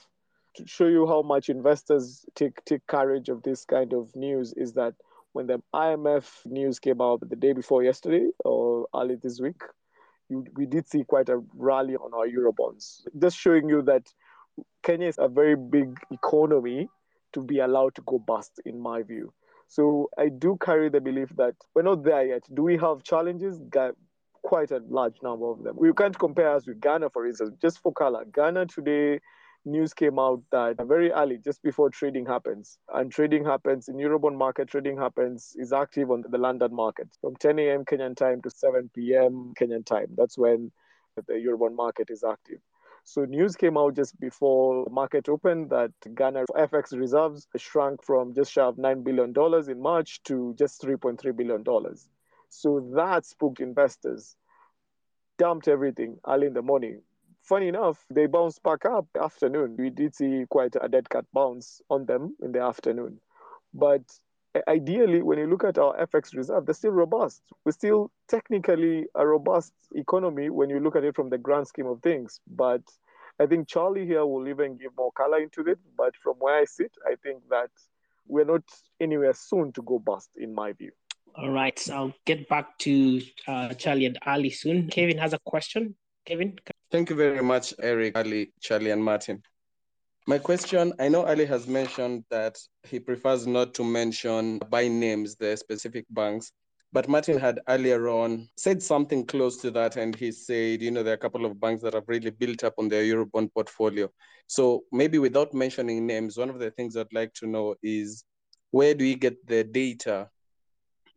To show you how much investors take take courage of this kind of news is that when the IMF news came out the day before yesterday or early this week, we did see quite a rally on our Eurobonds. Just showing you that Kenya is a very big economy to be allowed to go bust, in my view. So I do carry the belief that we're not there yet. Do we have challenges? Quite a large number of them. We can't compare us with Ghana, for instance. Just for color, Ghana today, news came out that very early, just before trading happens, and trading happens in Eurobond market. Trading happens is active on the London market from 10 a.m. Kenyan time to 7 p.m. Kenyan time. That's when the Eurobond market is active. So news came out just before market opened that Ghana FX reserves shrunk from just shy of $9 billion in March to just $3.3 billion. So that spooked investors, dumped everything early in the morning. Funny enough, they bounced back up afternoon. We did see quite a dead cat bounce on them in the afternoon. But ideally, when you look at our FX reserve, they're still robust. We're still technically a robust economy when you look at it from the grand scheme of things. But I think Charlie here will even give more color into it. But from where I sit, I think that we're not anywhere soon to go bust, in my view. All right. So I'll get back to uh, Charlie and Ali soon. Kevin has a question. Kevin? Thank you very much, Eric, Ali, Charlie, and Martin. My question I know Ali has mentioned that he prefers not to mention by names the specific banks, but Martin had earlier on said something close to that. And he said, you know, there are a couple of banks that have really built up on their Eurobond portfolio. So maybe without mentioning names, one of the things I'd like to know is where do you get the data,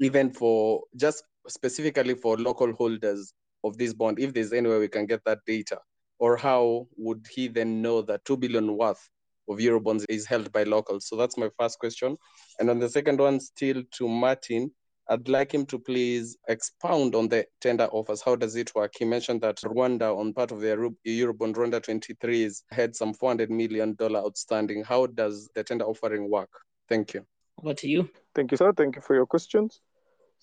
even for just specifically for local holders of this bond, if there's any way we can get that data? Or how would he then know that 2 billion worth of Eurobonds is held by locals? So that's my first question. And on the second one, still to Martin, I'd like him to please expound on the tender offers. How does it work? He mentioned that Rwanda, on part of their Eurobond Rwanda 23s, had some $400 million outstanding. How does the tender offering work? Thank you. Over to you. Thank you, sir. Thank you for your questions.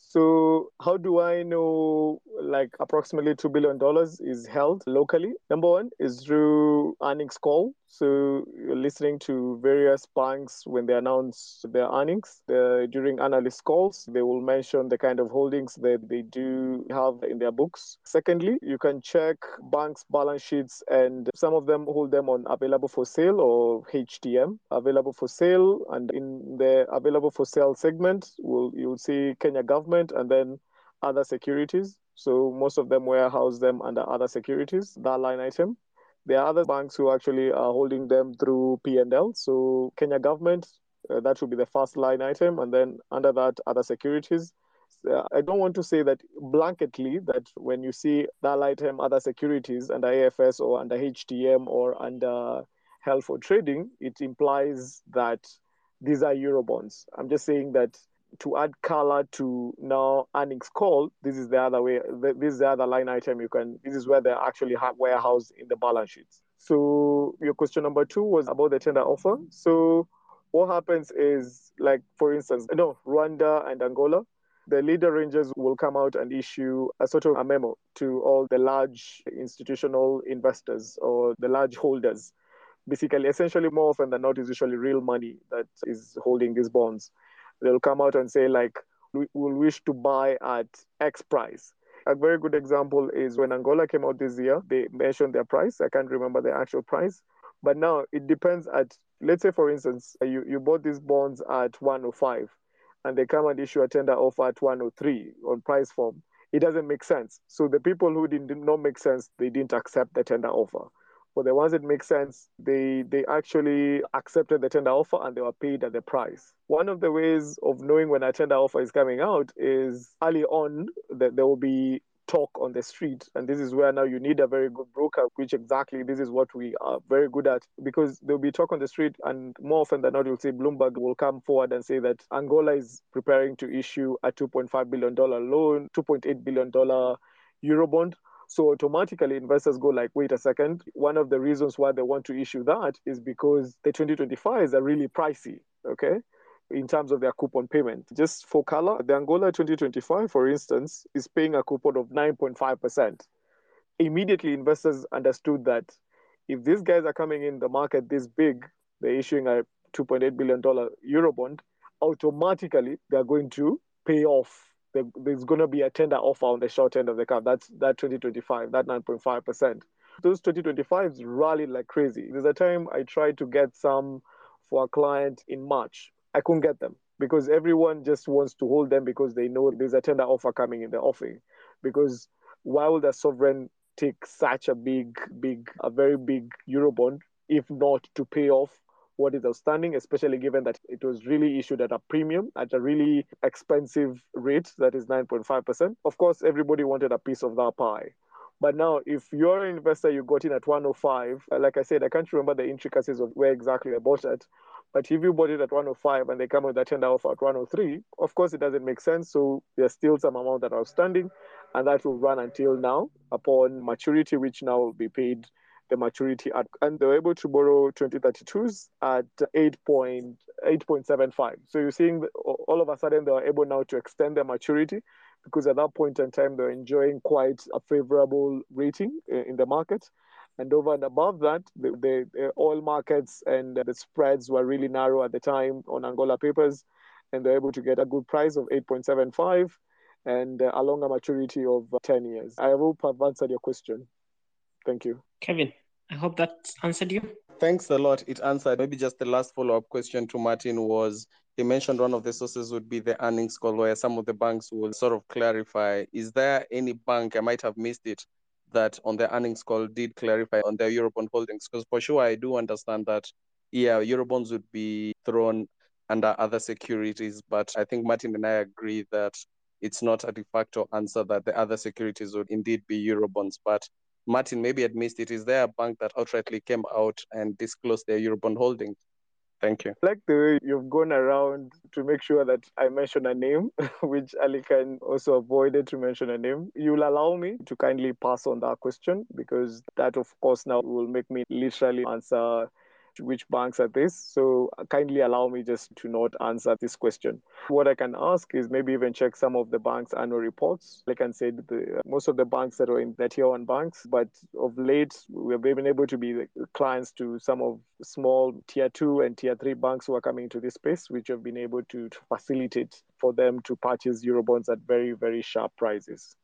So, how do I know like approximately $2 billion is held locally? Number one is through earnings call. So, listening to various banks when they announce their earnings. During analyst calls, they will mention the kind of holdings that they do have in their books. Secondly, you can check banks' balance sheets, and some of them hold them on available for sale or HTM, available for sale. And in the available for sale segment, will you'll see Kenya government and then other securities. So most of them warehouse them under other securities, that line item. There are other banks who actually are holding them through P&L. So Kenya government, uh, that should be the first line item, and then under that, other securities. Uh, I don't want to say that blanketly that when you see that item, other securities under AFS or under HTM or under held for trading, it implies that these are Eurobonds. I'm just saying that to add color to now earnings call, this is the other way. This is the other line item you can. This is where they actually warehoused in the balance sheets. So your question number two was about the tender offer. So what happens is, like for instance, no Rwanda and Angola, the lead arrangers will come out and issue a sort of a memo to all the large institutional investors or the large holders. Basically, essentially, more often than not, is usually real money that is holding these bonds they'll come out and say like we will wish to buy at X price. A very good example is when Angola came out this year, they mentioned their price. I can't remember the actual price. But now it depends at, let's say, for instance, you, you bought these bonds at 105 and they come and issue a tender offer at 103 on price form. It doesn't make sense. So the people who did not make sense, they didn't accept the tender offer. For the ones that make sense, they they actually accepted the tender offer and they were paid at the price. One of the ways of knowing when a tender offer is coming out is early on that there will be talk on the street. And this is where now you need a very good broker which exactly this is what we are very good at. Because there'll be talk on the street and more often than not you'll see bloomberg will come forward and say that angola is preparing to issue a 2.5 billion dollar loan 2.8 billion dollar eurobond so automatically investors go like, wait a second. One of the reasons why they want to issue that is because the 2025s are really pricey. Okay. In terms of their coupon payment. Just for color, the Angola 2025, for instance, is paying a coupon of 9.5%. Immediately investors understood that if these guys are coming in the market this big, they're issuing a $2.8 billion Eurobond, automatically they're going to pay off there's going to be a tender offer on the short end of the curve. That's that 2025, that 9.5%. Those 2025s rallied like crazy. There's a time I tried to get some for a client in March. I couldn't get them because everyone just wants to hold them because they know there's a tender offer coming in the offering. Because why would a sovereign take such a big, big, a very big Eurobond if not to pay off what is outstanding, especially given that it was really issued at a premium, at a really expensive rate, that is 9.5%. Of course, everybody wanted a piece of that pie. But now, if you're an investor, you got in at 105, uh, like I said, I can't remember the intricacies of where exactly I bought it. But if you bought it at 105 and they come with a tender offer at 103, of course, it doesn't make sense. So there's still some amount that are outstanding, and that will run until now upon maturity, which now will be paid the maturity at, and they were able to borrow 2032s at 8.8.75. So you're seeing all of a sudden they are able now to extend their maturity because at that point in time they're enjoying quite a favorable rating in the market. And over and above that, the, the, the oil markets and the spreads were really narrow at the time on Angola papers, and they're able to get a good price of 8.75 and uh, a longer maturity of 10 years. I hope I've answered your question. Thank you. Kevin, I hope that answered you. Thanks a lot. It answered. Maybe just the last follow up question to Martin was he mentioned one of the sources would be the earnings call where some of the banks will sort of clarify. Is there any bank, I might have missed it, that on the earnings call did clarify on their Eurobond holdings? Because for sure, I do understand that, yeah, Eurobonds would be thrown under other securities. But I think Martin and I agree that it's not a de facto answer that the other securities would indeed be Eurobonds. But Martin maybe had missed it. Is there a bank that outrightly came out and disclosed their Eurobond holdings? Thank you. Like the way you've gone around to make sure that I mention a name, which Ali Khan also avoided to mention a name. You'll allow me to kindly pass on that question because that, of course, now will make me literally answer which banks are this. So uh, kindly allow me just to not answer this question. What I can ask is maybe even check some of the banks' annual reports. Like I said, the, uh, most of the banks that are in the tier one banks, but of late we've been able to be clients to some of small tier two and tier three banks who are coming into this space, which have been able to, to facilitate for them to purchase Eurobonds at very, very sharp prices.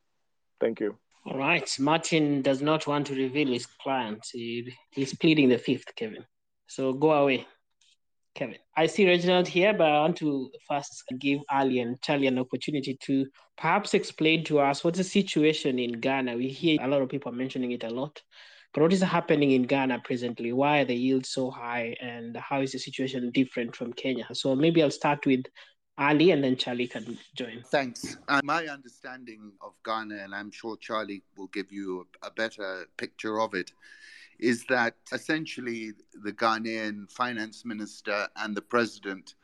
Thank you. All right. Martin does not want to reveal his clients. He, he's pleading the fifth, Kevin. So go away, Kevin. I see Reginald here, but I want to first give Ali and Charlie an opportunity to perhaps explain to us what's the situation in Ghana. We hear a lot of people mentioning it a lot. But what is happening in Ghana presently? Why are the yields so high, and how is the situation different from Kenya? So maybe I'll start with Ali, and then Charlie can join. Thanks. Uh, my understanding of Ghana, and I'm sure Charlie will give you a, a better picture of it, is that essentially the Ghanaian finance minister and the president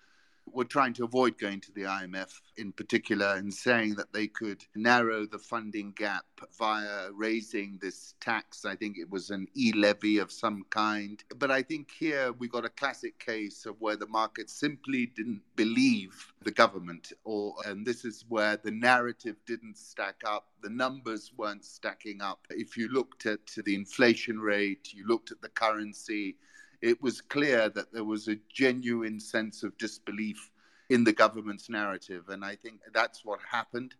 were trying to avoid going to the IMF in particular and saying that they could narrow the funding gap via raising this tax. I think it was an e levy of some kind. But I think here we got a classic case of where the market simply didn't believe the government, or and this is where the narrative didn't stack up, the numbers weren't stacking up. If you looked at the inflation rate, you looked at the currency, it was clear that there was a genuine sense of disbelief in the government's narrative. And I think that's what happened.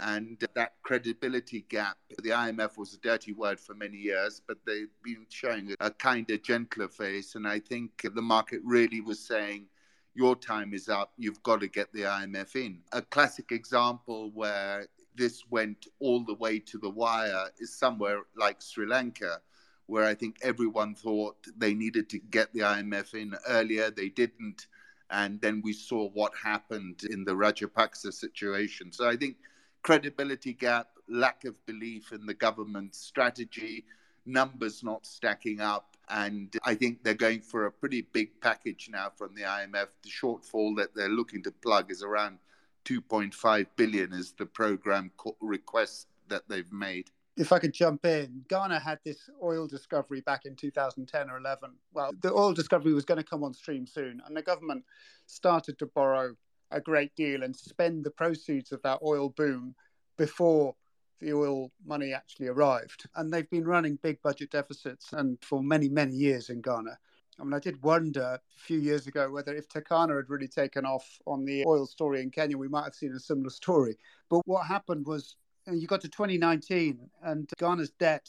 And that credibility gap, the IMF was a dirty word for many years, but they've been showing a kinder, gentler face. And I think the market really was saying, your time is up, you've got to get the IMF in. A classic example where this went all the way to the wire is somewhere like Sri Lanka, where I think everyone thought they needed to get the IMF in earlier. They didn't. And then we saw what happened in the Rajapaksa situation. So I think credibility gap, lack of belief in the government's strategy, numbers not stacking up. And I think they're going for a pretty big package now from the IMF. The shortfall that they're looking to plug is around 2.5 billion is the program request that they've made if I could jump in, Ghana had this oil discovery back in 2010 or 11. Well, the oil discovery was going to come on stream soon, and the government started to borrow a great deal and spend the proceeds of that oil boom before the oil money actually arrived. And they've been running big budget deficits and for many, many years in Ghana. I mean, I did wonder a few years ago whether if Turkana had really taken off on the oil story in Kenya, we might have seen a similar story. But what happened was Uh, you got to 2019 and Ghana's debt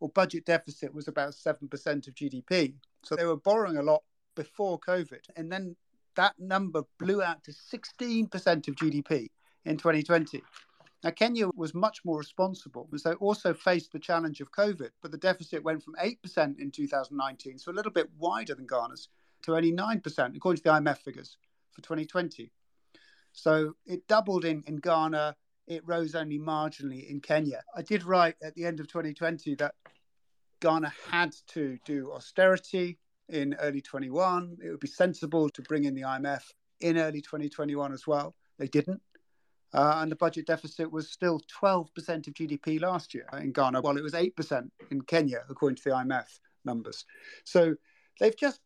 or budget deficit was about 7% of GDP. So they were borrowing a lot before COVID. And then that number blew out to 16% of GDP in 2020. Now, Kenya was much more responsible because they also faced the challenge of COVID, but the deficit went from 8% in 2019, so a little bit wider than Ghana's, to only 9%, according to the IMF figures for 2020. So it doubled in, in Ghana, it rose only marginally in Kenya. I did write at the end of 2020 that Ghana had to do austerity in early 21. It would be sensible to bring in the IMF in early 2021 as well. They didn't. Uh, and the budget deficit was still 12% of GDP last year in Ghana, while it was 8% in Kenya, according to the IMF numbers. So they've just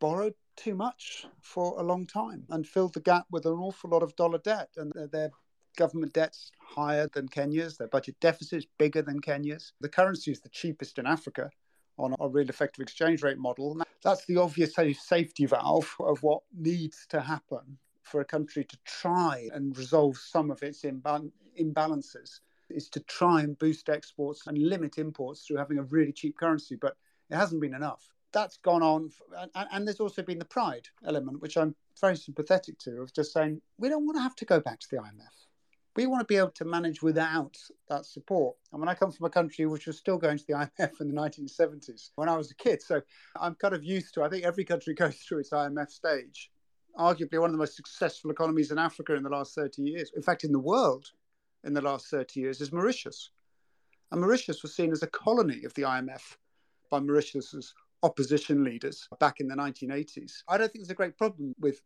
borrowed too much for a long time and filled the gap with an awful lot of dollar debt. And their government debt's higher than Kenya's, their budget deficit is bigger than Kenya's. The currency is the cheapest in Africa on a real effective exchange rate model. That's the obvious safety valve of what needs to happen for a country to try and resolve some of its imbalances is to try and boost exports and limit imports through having a really cheap currency, but it hasn't been enough. That's gone on, and, and there's also been the pride element, which I'm very sympathetic to, of just saying we don't want to have to go back to the IMF we want to be able to manage without that support. And when I come from a country which was still going to the IMF in the 1970s when I was a kid, so I'm kind of used to. I think every country goes through its IMF stage. Arguably one of the most successful economies in Africa in the last 30 years, in fact, in the world in the last 30 years, is Mauritius. And Mauritius was seen as a colony of the IMF by Mauritius's opposition leaders back in the 1980s. I don't think there's a great problem with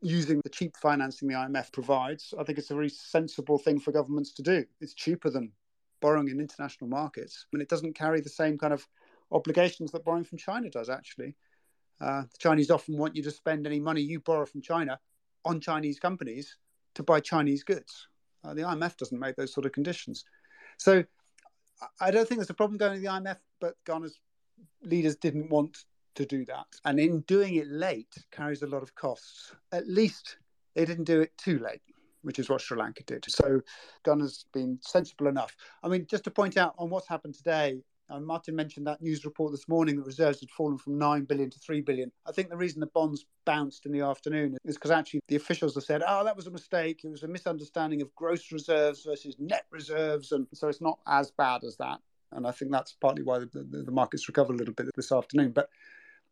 using the cheap financing the IMF provides, I think it's a very sensible thing for governments to do. It's cheaper than borrowing in international markets, and it doesn't carry the same kind of obligations that borrowing from China does, actually. Uh, the Chinese often want you to spend any money you borrow from China on Chinese companies to buy Chinese goods. Uh, the IMF doesn't make those sort of conditions. So I don't think there's a problem going to the IMF, but Ghana's leaders didn't want to do that. And in doing it late carries a lot of costs. At least they didn't do it too late, which is what Sri Lanka did. So Ghana's been sensible enough. I mean, just to point out on what's happened today, uh, Martin mentioned that news report this morning that reserves had fallen from 9 billion to 3 billion. I think the reason the bonds bounced in the afternoon is because actually the officials have said, oh, that was a mistake. It was a misunderstanding of gross reserves versus net reserves. And so it's not as bad as that. And I think that's partly why the, the, the markets recovered a little bit this afternoon. But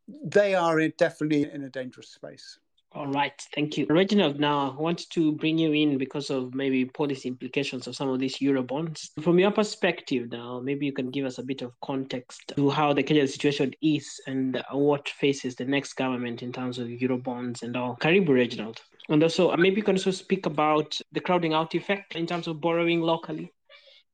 they are definitely in a dangerous space. All right, thank you. Reginald, now I want to bring you in because of maybe policy implications of some of these Euro bonds. From your perspective now, maybe you can give us a bit of context to how the Kenyan situation is and what faces the next government in terms of Euro bonds and all. Karibu, Reginald. And also, uh, maybe you can also speak about the crowding out effect in terms of borrowing locally.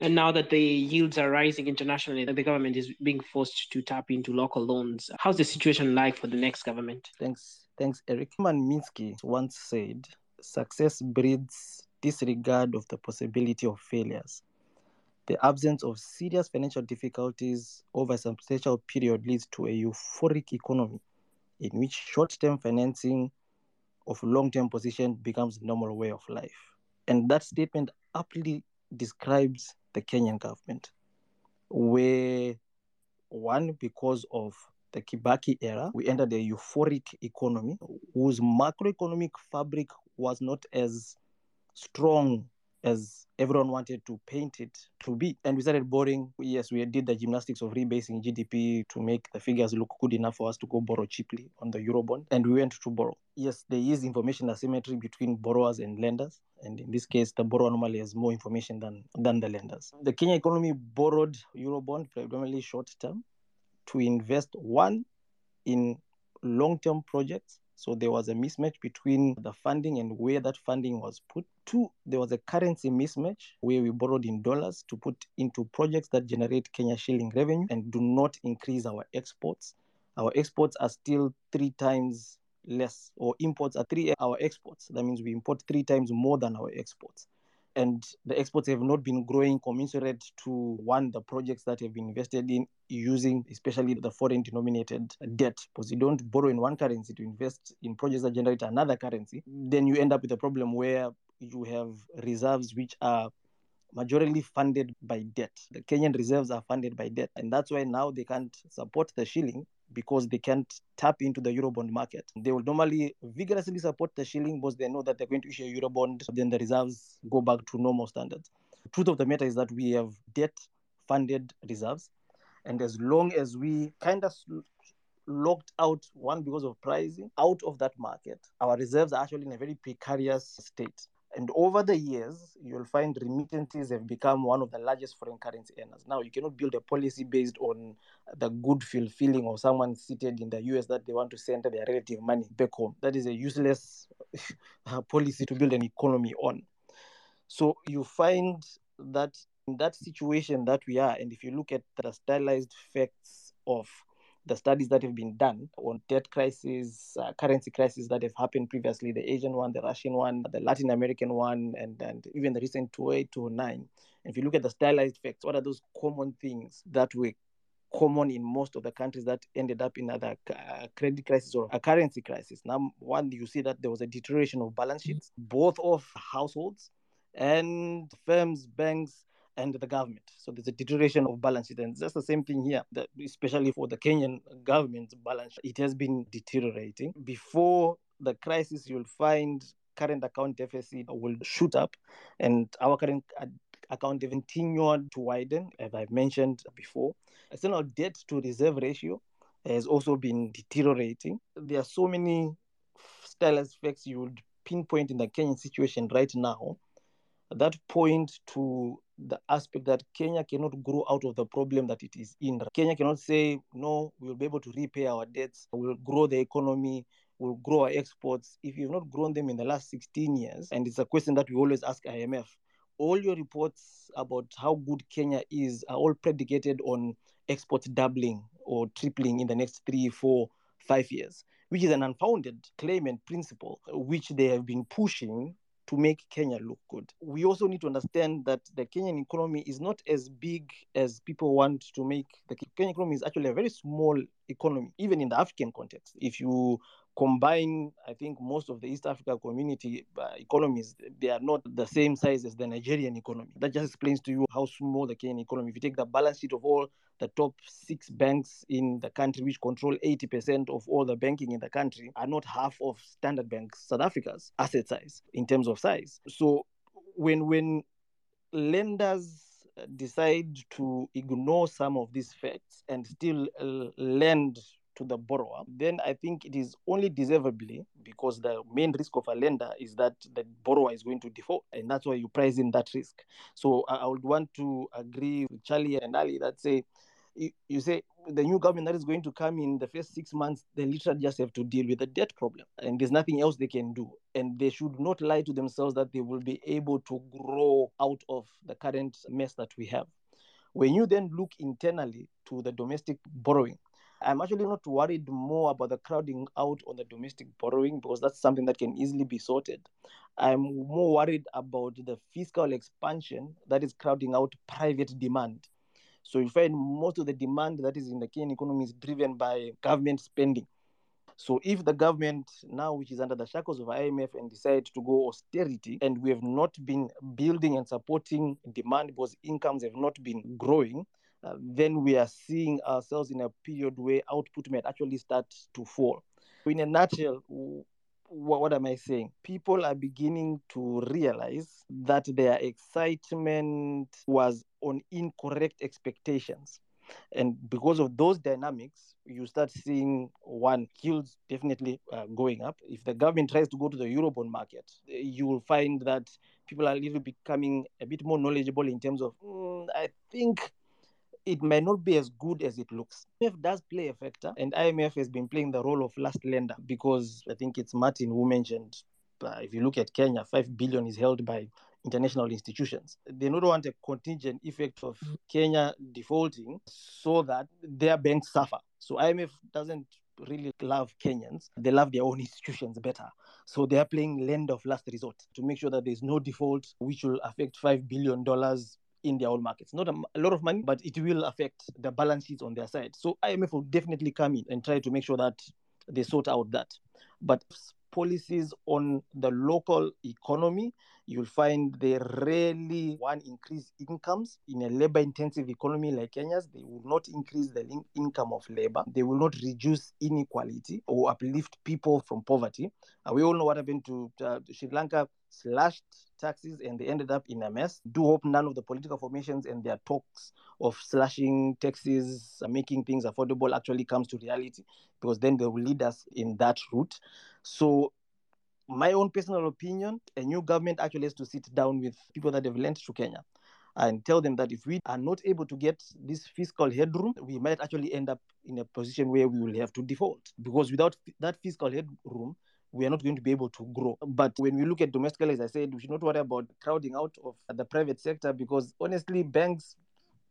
And now that the yields are rising internationally, the government is being forced to tap into local loans. How's the situation like for the next government? Thanks. Thanks, Eric. Hyman Minsky once said, success breeds disregard of the possibility of failures. The absence of serious financial difficulties over a substantial period leads to a euphoric economy in which short term financing of long term position becomes normal way of life. And that statement aptly describes the Kenyan government, where one, because of the Kibaki era, we entered a euphoric economy whose macroeconomic fabric was not as strong as everyone wanted to paint it to be. And we started borrowing. Yes, we did the gymnastics of rebasing GDP to make the figures look good enough for us to go borrow cheaply on the Eurobond. And we went to borrow. Yes, there is information asymmetry between borrowers and lenders. And in this case, the borrower normally has more information than, than the lenders. The Kenya economy borrowed Eurobond predominantly short term to invest one in long term projects. So there was a mismatch between the funding and where that funding was put. Two, there was a currency mismatch where we borrowed in dollars to put into projects that generate Kenya shilling revenue and do not increase our exports. Our exports are still three times less, or imports are three our exports. That means we import three times more than our exports and the exports have not been growing commensurate to one the projects that have been invested in using especially the foreign denominated debt because you don't borrow in one currency to invest in projects that generate another currency then you end up with a problem where you have reserves which are majorly funded by debt. The Kenyan reserves are funded by debt, and that's why now they can't support the shilling because they can't tap into the Eurobond market. They will normally vigorously support the shilling because they know that they're going to issue a Eurobond, then the reserves go back to normal standards. The truth of the matter is that we have debt funded reserves. And as long as we kind of locked out, one because of pricing, out of that market, our reserves are actually in a very precarious state. And over the years, you'll find remittances have become one of the largest foreign currency earners. Now, you cannot build a policy based on the good feeling of someone seated in the US that they want to send their relative money back home. That is a useless uh, policy to build an economy on. So you find that in that situation that we are, and if you look at the stylized facts of the studies that have been done on debt crisis, uh, currency crisis that have happened previously, the Asian one, the Russian one, the Latin American one, and, and even the recent 2008, 2009. If you look at the stylized facts, what are those common things that were common in most of the countries that ended up in either a credit crisis or a currency crisis? Now, one, you see that there was a deterioration of balance sheets, both of households and firms, banks, and the government. So there's a deterioration of balance sheet. And that's the same thing here, that especially for the Kenyan government's balance sheet. It has been deteriorating. Before the crisis, you'll find current account deficit will shoot up, and our current account continued to widen, as I've mentioned before. External debt to reserve ratio has also been deteriorating. There are so many stylized effects you would pinpoint in the Kenyan situation right now that point to the aspect that Kenya cannot grow out of the problem that it is in. Kenya cannot say, no, we'll be able to repay our debts, we'll grow the economy, we'll grow our exports. If you've not grown them in the last 16 years, and it's a question that we always ask IMF, all your reports about how good Kenya is are all predicated on exports doubling or tripling in the next three, four, five years, which is an unfounded claim and principle, which they have been pushing to make Kenya look good. We also need to understand that the Kenyan economy is not as big as people want to make. The Kenyan economy is actually a very small economy, even in the African context. If you combine, I think most of the East Africa community uh, economies, they are not the same size as the Nigerian economy. That just explains to you how small the Kenyan economy. If you take the balance sheet of all the top six banks in the country, which control 80% of all the banking in the country, are not half of Standard Bank South Africa's asset size in terms of size. So when when lenders decide to ignore some of these facts and still uh, lend to the borrower, then I think it is only deservedly because the main risk of a lender is that the borrower is going to default, and that's why you price in that risk. So I would want to agree with Charlie and Ali that say you, say the new government that is going to come in the first six months, they literally just have to deal with the debt problem. And there's nothing else they can do. And they should not lie to themselves that they will be able to grow out of the current mess that we have. When you then look internally to the domestic borrowing, I'm actually not worried more about the crowding out on the domestic borrowing because that's something that can easily be sorted. I'm more worried about the fiscal expansion that is crowding out private demand. So you find most of the demand that is in the Kenyan economy is driven by government spending. So if the government now, which is under the shackles of IMF, and decide to go austerity, and we have not been building and supporting demand because incomes have not been growing, uh, then we are seeing ourselves in a period where output might actually start to fall. In a nutshell, what, what am I saying? People are beginning to realize that their excitement was on incorrect expectations. And because of those dynamics, you start seeing one yields definitely uh, going up. If the government tries to go to the Eurobond market, you will find that people are a little becoming a bit more knowledgeable in terms of, mm, I think it may not be as good as it looks. IMF does play a factor, and IMF has been playing the role of last lender because I think it's Martin who mentioned. Uh, if you look at Kenya, five billion is held by international institutions. They don't want a contingent effect of Kenya defaulting so that their banks suffer. So IMF doesn't really love Kenyans. They love their own institutions better. So they are playing lend of last resort to make sure that there's no default, which will affect $5 billion in their own markets. Not a, a, lot of money, but it will affect the balance sheets on their side. So IMF will definitely come in and try to make sure that they sort out that. But policies on the local economy, you'll find they rarely want increase incomes in a labor intensive economy like Kenya's. They will not increase the income of labor. They will not reduce inequality or uplift people from poverty. Uh, we all know what happened to uh, Sri Lanka slashed taxes and they ended up in a mess. Do hope none of the political formations and their talks of slashing taxes, uh, making things affordable actually comes to reality because then they will lead us in that route. So my own personal opinion, a new government actually has to sit down with people that have lent to Kenya and tell them that if we are not able to get this fiscal headroom, we might actually end up in a position where we will have to default. Because without that fiscal headroom, we are not going to be able to grow. But when we look at domestically, as I said, we should not worry about crowding out of the private sector because honestly, banks,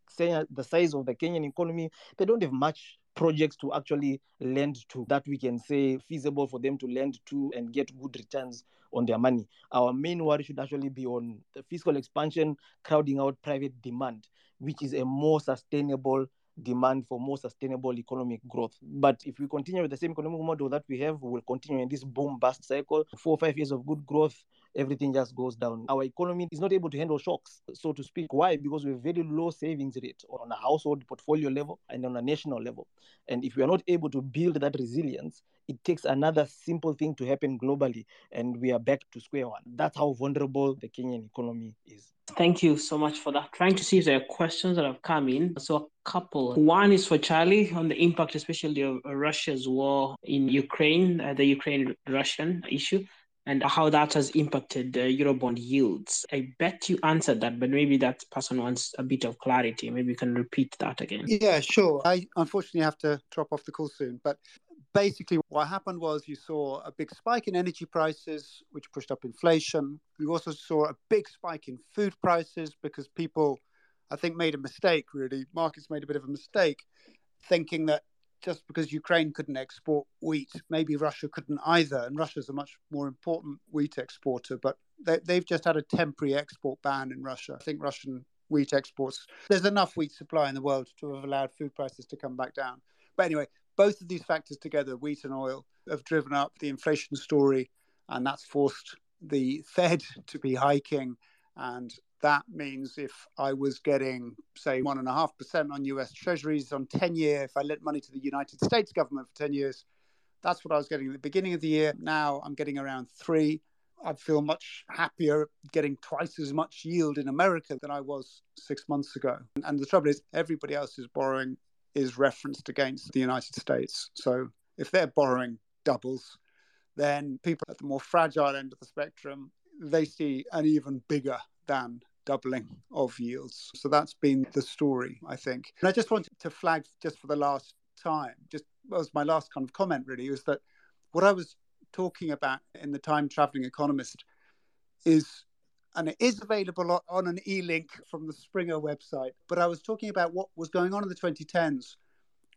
saying uh, the size of the Kenyan economy, they don't have much projects to actually lend to that we can say feasible for them to lend to and get good returns on their money. Our main worry should actually be on the fiscal expansion, crowding out private demand, which is a more sustainable demand for more sustainable economic growth. But if we continue with the same economic model that we have, we will continue in this boom bust cycle. Four or five years of good growth, everything just goes down. Our economy is not able to handle shocks, so to speak. Why? Because we have very low savings rate on a household portfolio level and on a national level. And if we are not able to build that resilience, it takes another simple thing to happen globally, and we are back to square one. That's how vulnerable the Kenyan economy is. Thank you so much for that. Trying to see if there are questions that have come in. So, a couple. One is for Charlie on the impact, especially of Russia's war in Ukraine, uh, the Ukraine Russian issue and how that has impacted the Eurobond yields. I bet you answered that, but maybe that person wants a bit of clarity. Maybe you can repeat that again. Yeah, sure. I unfortunately have to drop off the call soon, but basically what happened was you saw a big spike in energy prices which pushed up inflation you also saw a big spike in food prices because people i think made a mistake really markets made a bit of a mistake thinking that just because Ukraine couldn't export wheat, maybe Russia couldn't either. And Russia's a much more important wheat exporter, but they, have just had a temporary export ban in Russia. I think Russian wheat exports, there's enough wheat supply in the world to have allowed food prices to come back down. But anyway, both of these factors together, wheat and oil, have driven up the inflation story, and that's forced the Fed to be hiking. And that means if I was getting, say, 1.5% on US treasuries on 10 year, if I lent money to the United States government for 10 years, that's what I was getting at the beginning of the year. Now I'm getting around three. I feel much happier getting twice as much yield in America than I was six months ago. And the trouble is, everybody else's borrowing is referenced against the United States. So if their borrowing doubles, then people at the more fragile end of the spectrum, they see an even bigger than doubling of yields. So that's been the story, I think. And I just wanted to flag just for the last time, just was my last kind of comment really, was that what I was talking about in the Time Traveling Economist is, and it is available on an e link from the Springer website, but I was talking about what was going on in the 2010s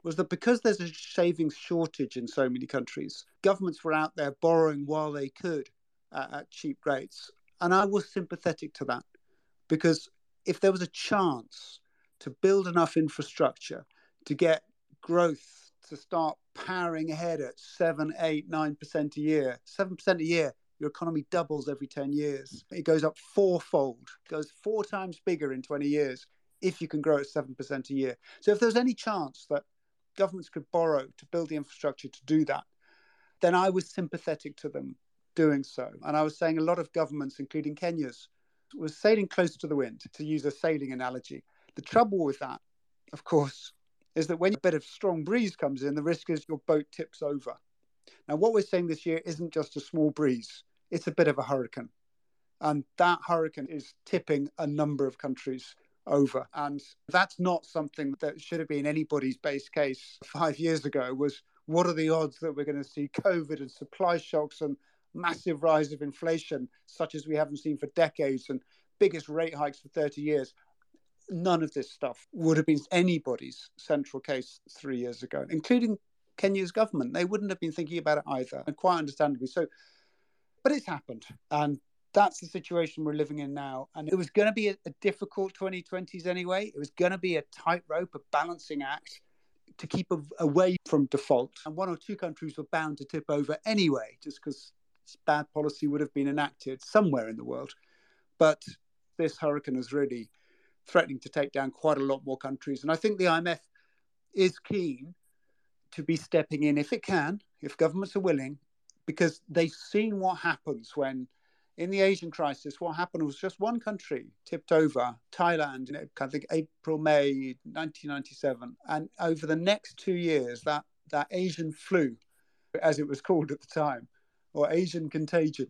was that because there's a savings shortage in so many countries, governments were out there borrowing while they could uh, at cheap rates. And I was sympathetic to that because if there was a chance to build enough infrastructure to get growth to start powering ahead at seven, eight, nine percent a year, seven percent a year, your economy doubles every 10 years. It goes up fourfold, goes four times bigger in 20 years if you can grow at 7% a year. So if there's any chance that governments could borrow to build the infrastructure to do that, then I was sympathetic to them doing so. And I was saying a lot of governments, including Kenya's, was sailing close to the wind, to use a sailing analogy. The trouble with that, of course, is that when a bit of strong breeze comes in, the risk is your boat tips over. Now, what we're saying this year isn't just a small breeze, it's a bit of a hurricane. And that hurricane is tipping a number of countries over. And that's not something that should have been anybody's base case five years ago was what are the odds that we're going to see COVID and supply shocks and massive rise of inflation, such as we haven't seen for decades, and biggest rate hikes for 30 years. None of this stuff would have been anybody's central case three years ago, including Kenya's government. They wouldn't have been thinking about it either, and quite understandably so. But it's happened, and that's the situation we're living in now. And it was going to be a, a difficult 2020s anyway. It was going to be a tightrope, a balancing act to keep a, away from default. And one or two countries were bound to tip over anyway, just because bad policy would have been enacted somewhere in the world. But this hurricane is really threatening to take down quite a lot more countries. And I think the IMF is keen to be stepping in if it can, if governments are willing, because they've seen what happens when, in the Asian crisis, what happened was just one country tipped over, Thailand, in, I think April, May 1997. And over the next two years, that, that Asian flu, as it was called at the time, or Asian contagion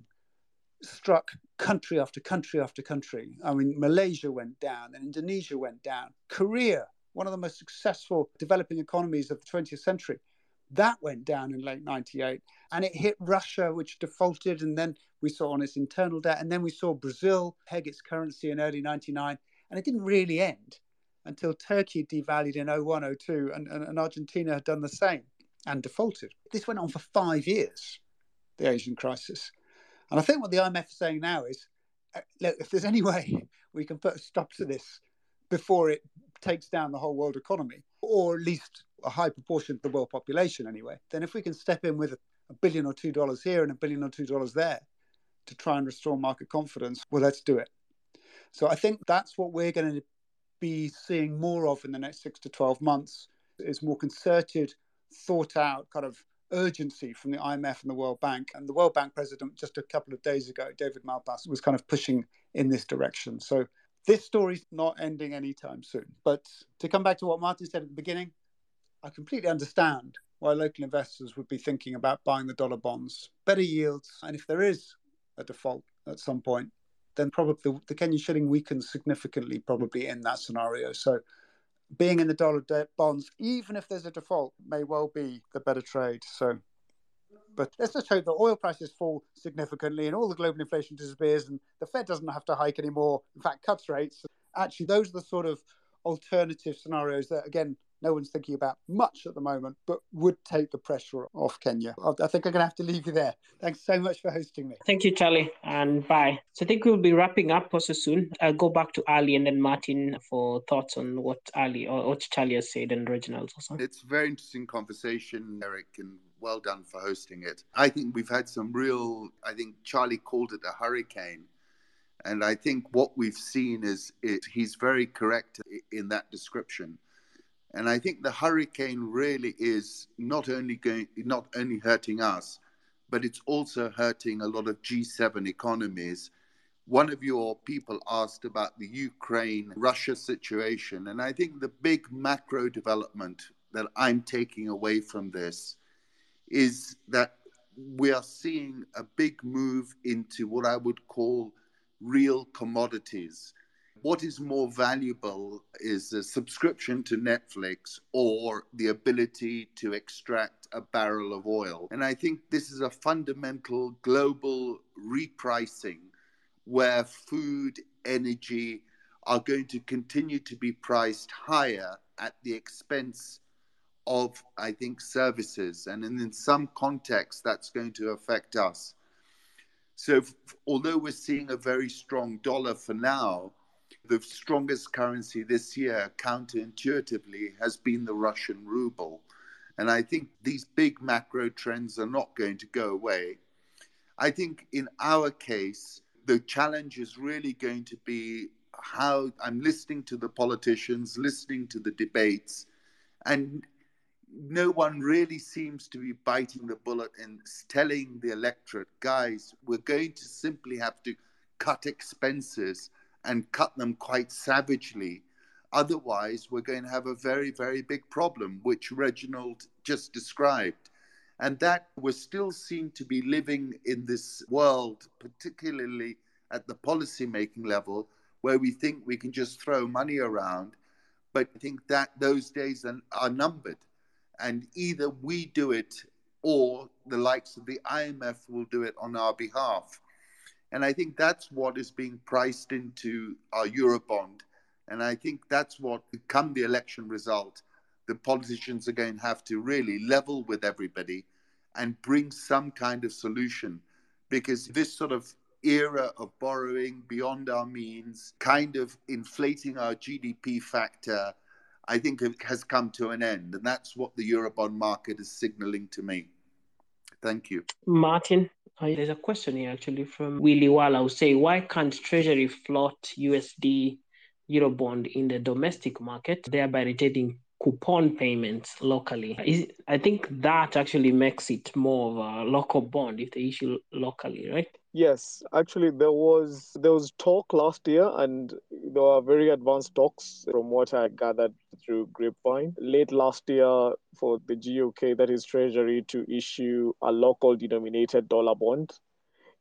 struck country after country after country. I mean, Malaysia went down and Indonesia went down. Korea, one of the most successful developing economies of the 20th century, that went down in late 98. And it hit Russia, which defaulted. And then we saw on its internal debt. And then we saw Brazil peg its currency in early 99. And it didn't really end until Turkey devalued in 01, 02, and, and, and Argentina had done the same and defaulted. This went on for five years the Asian crisis. And I think what the IMF is saying now is uh, look, if there's any way we can put a stop to this before it takes down the whole world economy, or at least a high proportion of the world population anyway, then if we can step in with a, billion or two dollars here and a billion or two dollars there to try and restore market confidence, well, let's do it. So I think that's what we're going to be seeing more of in the next six to 12 months is more concerted, thought out kind of urgency from the IMF and the World Bank. And the World Bank president, just a couple of days ago, David Malpass, was kind of pushing in this direction. So this story's not ending anytime soon. But to come back to what Martin said at the beginning, I completely understand why local investors would be thinking about buying the dollar bonds. Better yields. And if there is a default at some point, then probably the, the Kenyan shilling weakens significantly, probably in that scenario. So being in the dollar debt bonds, even if there's a default, may well be the better trade. So, but let's just hope that oil prices fall significantly and all the global inflation disappears and the Fed doesn't have to hike anymore. In fact, cuts rates. Actually, those are the sort of alternative scenarios that, again, no one's thinking about much at the moment, but would take the pressure off Kenya. I think I'm going to have to leave you there. Thanks so much for hosting me. Thank you, Charlie, and bye. So I think we'll be wrapping up also soon. I'll go back to Ali and then Martin for thoughts on what Ali or what Charlie has said and Reginald also. It's a very interesting conversation, Eric, and well done for hosting it. I think we've had some real, I think Charlie called it a hurricane. And I think what we've seen is it, he's very correct in that description. And I think the hurricane really is not only going, not only hurting us, but it's also hurting a lot of G7 economies. One of your people asked about the Ukraine Russia situation, and I think the big macro development that I'm taking away from this is that we are seeing a big move into what I would call real commodities. What is more valuable is a subscription to Netflix or the ability to extract a barrel of oil. And I think this is a fundamental global repricing where food, energy are going to continue to be priced higher at the expense of, I think, services. And in some context, that's going to affect us. So, although we're seeing a very strong dollar for now, the strongest currency this year, counterintuitively, has been the Russian ruble. And I think these big macro trends are not going to go away. I think in our case, the challenge is really going to be how I'm listening to the politicians, listening to the debates, and no one really seems to be biting the bullet and telling the electorate, guys, we're going to simply have to cut expenses and cut them quite savagely. Otherwise, we're going to have a very, very big problem, which Reginald just described. And that we're still seen to be living in this world, particularly at the policy making level, where we think we can just throw money around. But I think that those days are numbered and either we do it or the likes of the IMF will do it on our behalf. And I think that's what is being priced into our Eurobond. And I think that's what, come the election result, the politicians are going to have to really level with everybody and bring some kind of solution. Because this sort of era of borrowing beyond our means, kind of inflating our GDP factor, I think has come to an end. And that's what the Eurobond market is signaling to me. Thank you. Martin, there's a question here actually from Willie Walla who say, why can't Treasury float USD Eurobond in the domestic market, thereby retaining coupon payments locally? Is, I think that actually makes it more of a local bond if they issue locally, right? Yes, actually, there was there was talk last year, and there were very advanced talks from what I gathered through grapevine late last year for the GOK, that is Treasury, to issue a local denominated dollar bond.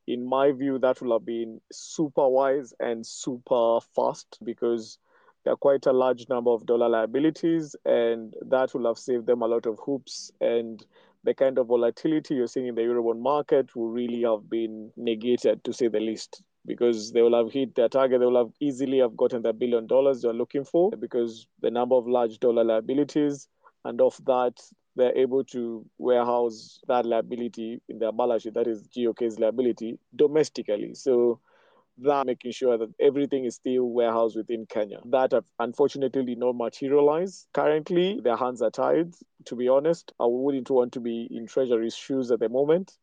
In my view, that will have been super wise and super fast because there are quite a large number of dollar liabilities, and that will have saved them a lot of hoops. And the kind of volatility you're seeing in the Eurobond market will really have been negated, to say the least, because they will have hit their target. They will have easily have gotten the billion dollars they're looking for because the number of large dollar liabilities, and of that, they're able to warehouse that liability in their balance sheet, that is GOK's liability, domestically. So that making sure that everything is still warehoused within Kenya. That have unfortunately did not materialize. Currently, their hands are tied. To be honest, I wouldn't want to be in Treasury's shoes at the moment,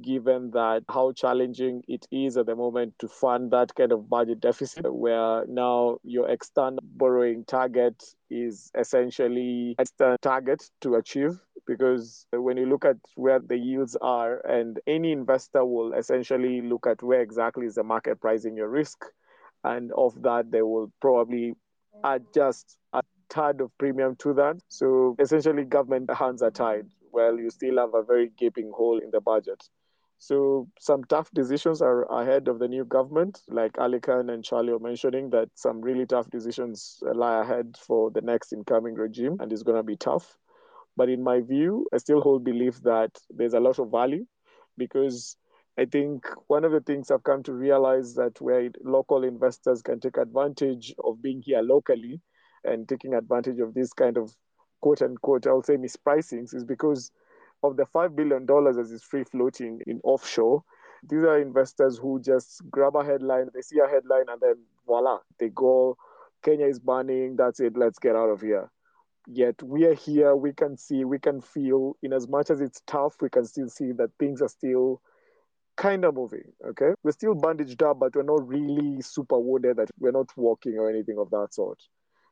given that how challenging it is at the moment to fund that kind of budget deficit, where now your external borrowing target is essentially a target to achieve because when you look at where the yields are, and any investor will essentially look at where exactly is the market pricing your risk, and of that, they will probably adjust a tad of premium to that. So essentially, government hands are tied. Well, you still have a very gaping hole in the budget. So some tough decisions are ahead of the new government, like Ali Khan and Charlie are mentioning that some really tough decisions lie ahead for the next incoming regime, and it's going to be tough. But in my view, I still hold belief that there's a lot of value because I think one of the things I've come to realize that where local investors can take advantage of being here locally and taking advantage of this kind of quote unquote, I'll say mispricings is because of the $5 billion as is free floating in offshore. These are investors who just grab a headline, they see a headline, and then voila, they go, Kenya is burning, that's it, let's get out of here yet we are here we can see we can feel in as much as it's tough we can still see that things are still kind of moving okay we're still bandaged up but we're not really super wounded that we're not walking or anything of that sort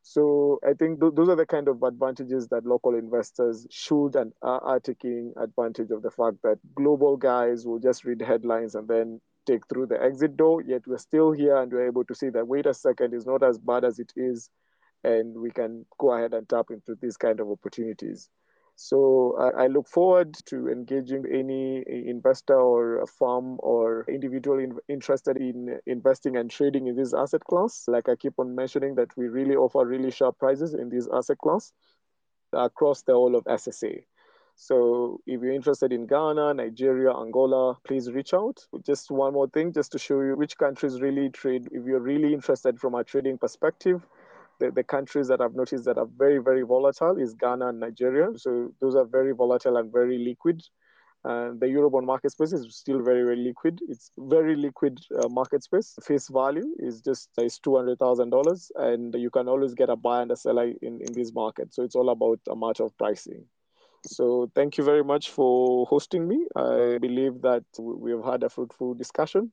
So I think th- those are the kind of advantages that local investors should and are, taking advantage of the fact that global guys will just read headlines and then take through the exit door. Yet we're still here and we're able to see that wait a second is not as bad as it is, and we can go ahead and tap into these kind of opportunities. So I, I, look forward to engaging any investor or firm or individual in, interested in investing and trading in this asset class. Like I keep on mentioning that we really offer really sharp prices in this asset class across the whole of SSA. So if you're interested in Ghana, Nigeria, Angola, please reach out. Just one more thing, just to show you which countries really trade. If you're really interested from a trading perspective, the, the countries that I've noticed that are very, very volatile is Ghana and Nigeria. So those are very volatile and very liquid. And the Eurobond market space is still very, very liquid. It's very liquid uh, market space. Face value is just is two hundred thousand dollars, and you can always get a buyer and a seller in in this market. So it's all about a matter of pricing. So thank you very much for hosting me. I believe that we have had a fruitful discussion,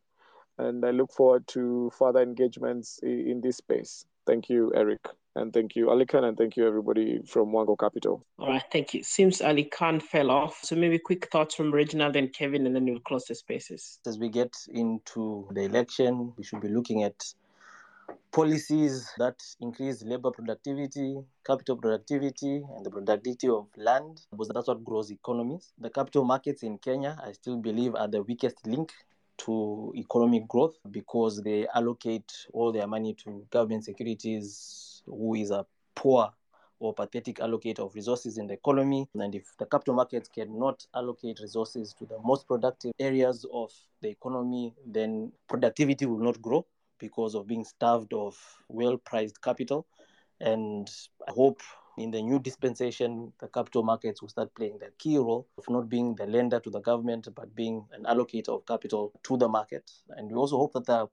and I look forward to further engagements in this space. Thank you, Eric. And thank you, Ali Khan, and thank you, everybody from Mwango Capital. All right, thank you. Seems Ali Khan fell off. So maybe quick thoughts from Reginald and Kevin, and then we'll close the spaces. As we get into the election, we should be looking at policies that increase labor productivity, capital productivity, and the productivity of land, because that's what grows economies. The capital markets in Kenya, I still believe, are the weakest link to economic growth because they allocate all their money to government securities, who is a poor or pathetic allocator of resources in the economy. And if the capital markets cannot allocate resources to the most productive areas of the economy, then productivity will not grow because of being starved of well priced capital. And I hope in the new dispensation, the capital markets will start playing the key role of not being the lender to the government, but being an allocator of capital to the market. And we also hope that the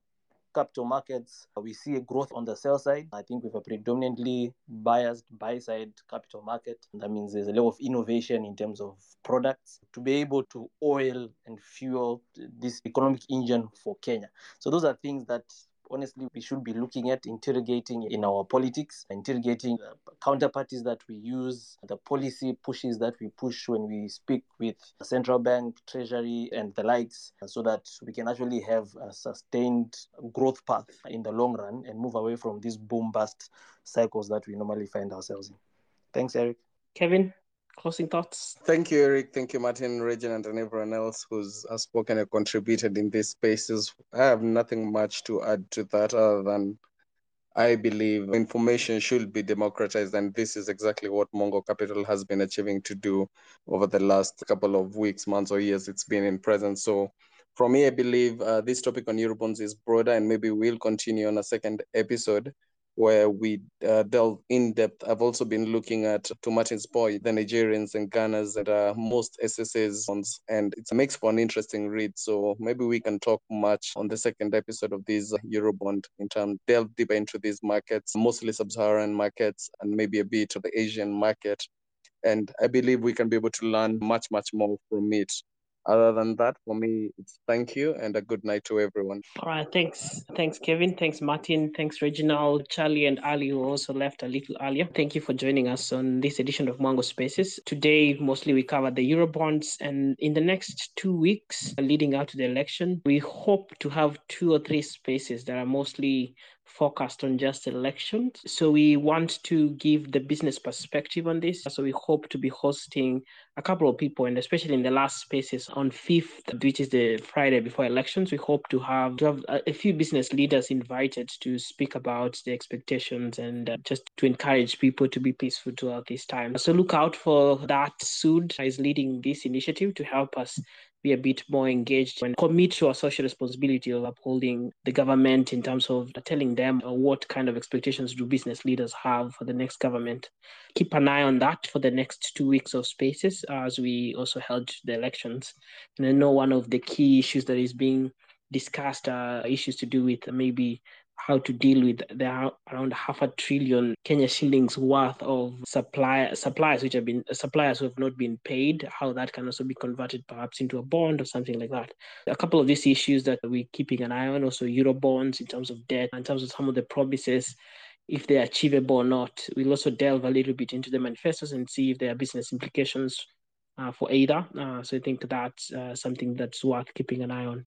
capital markets, we see a growth on the sell side. I think with a predominantly biased buy side capital market, that means there's a level of innovation in terms of products to be able to oil and fuel this economic engine for Kenya. So those are things that honestly we should be looking at interrogating in our politics, interrogating uh, the counterparties that we use, the policy pushes that we push when we speak with central bank, treasury, and the likes, so that we can actually have a sustained growth path in the long run and move away from these boom bust cycles that we normally find ourselves in. Thanks, Eric. Kevin? Closing thoughts? Thank you, Eric. Thank you, Martin, Reginald, and everyone else who's spoken and contributed in these spaces. I have nothing much to add to that other than I believe information should be democratized, and this is exactly what Mwango Capital has been achieving to do over the last couple of weeks, months, or years it's been in presence. So, for me, I believe uh, this topic on Eurobonds is broader, and maybe we'll continue on a second episode where we uh, delve in depth. I've also been looking at, to Martin's point, the Nigerians and Ghanas that are most SSAs, and it makes for an interesting read. So maybe we can talk much on the second episode of this Eurobond in terms delve deeper into these markets, mostly sub-Saharan markets, and maybe a bit of the Asian market. And I believe we can be able to learn much, much more from it other than that, for me, it's thank you and a good night to everyone. All right. Thanks. Thanks, Kevin. Thanks, Martin. Thanks, Reginald, Charlie, and Ali, who also left a little earlier. Thank you for joining us on this edition of Mwango Spaces. Today, mostly we covered the Eurobonds, and in the next two weeks leading up to the election, we hope to have two or three spaces that are mostly focused on just elections. So we want to give the business perspective on this. So we hope to be hosting a couple of people, and especially in the last spaces on 5th, which is the Friday before elections, we hope to have to have a, few business leaders invited to speak about the expectations and uh, just to encourage people to be peaceful throughout this time. So look out for that. Sud is leading this initiative to help us be a bit more engaged and commit to our social responsibility of upholding the government in terms of telling them what kind of expectations do business leaders have for the next government. Keep an eye on that for the next two weeks of spaces uh, as we also held the elections. And I know one of the key issues that is being discussed are issues to do with maybe how to deal with the around half a trillion Kenya shillings worth of supply suppliers which have been suppliers who have not been paid, how that can also be converted perhaps into a bond or something like that. A couple of these issues that we're keeping an eye on, also euro bonds in terms of debt, in terms of some of the promises if they're achievable or not. We'll also delve a little bit into the manifestos and see if there are business implications uh, for either. Uh, so I think that's uh, something that's worth keeping an eye on.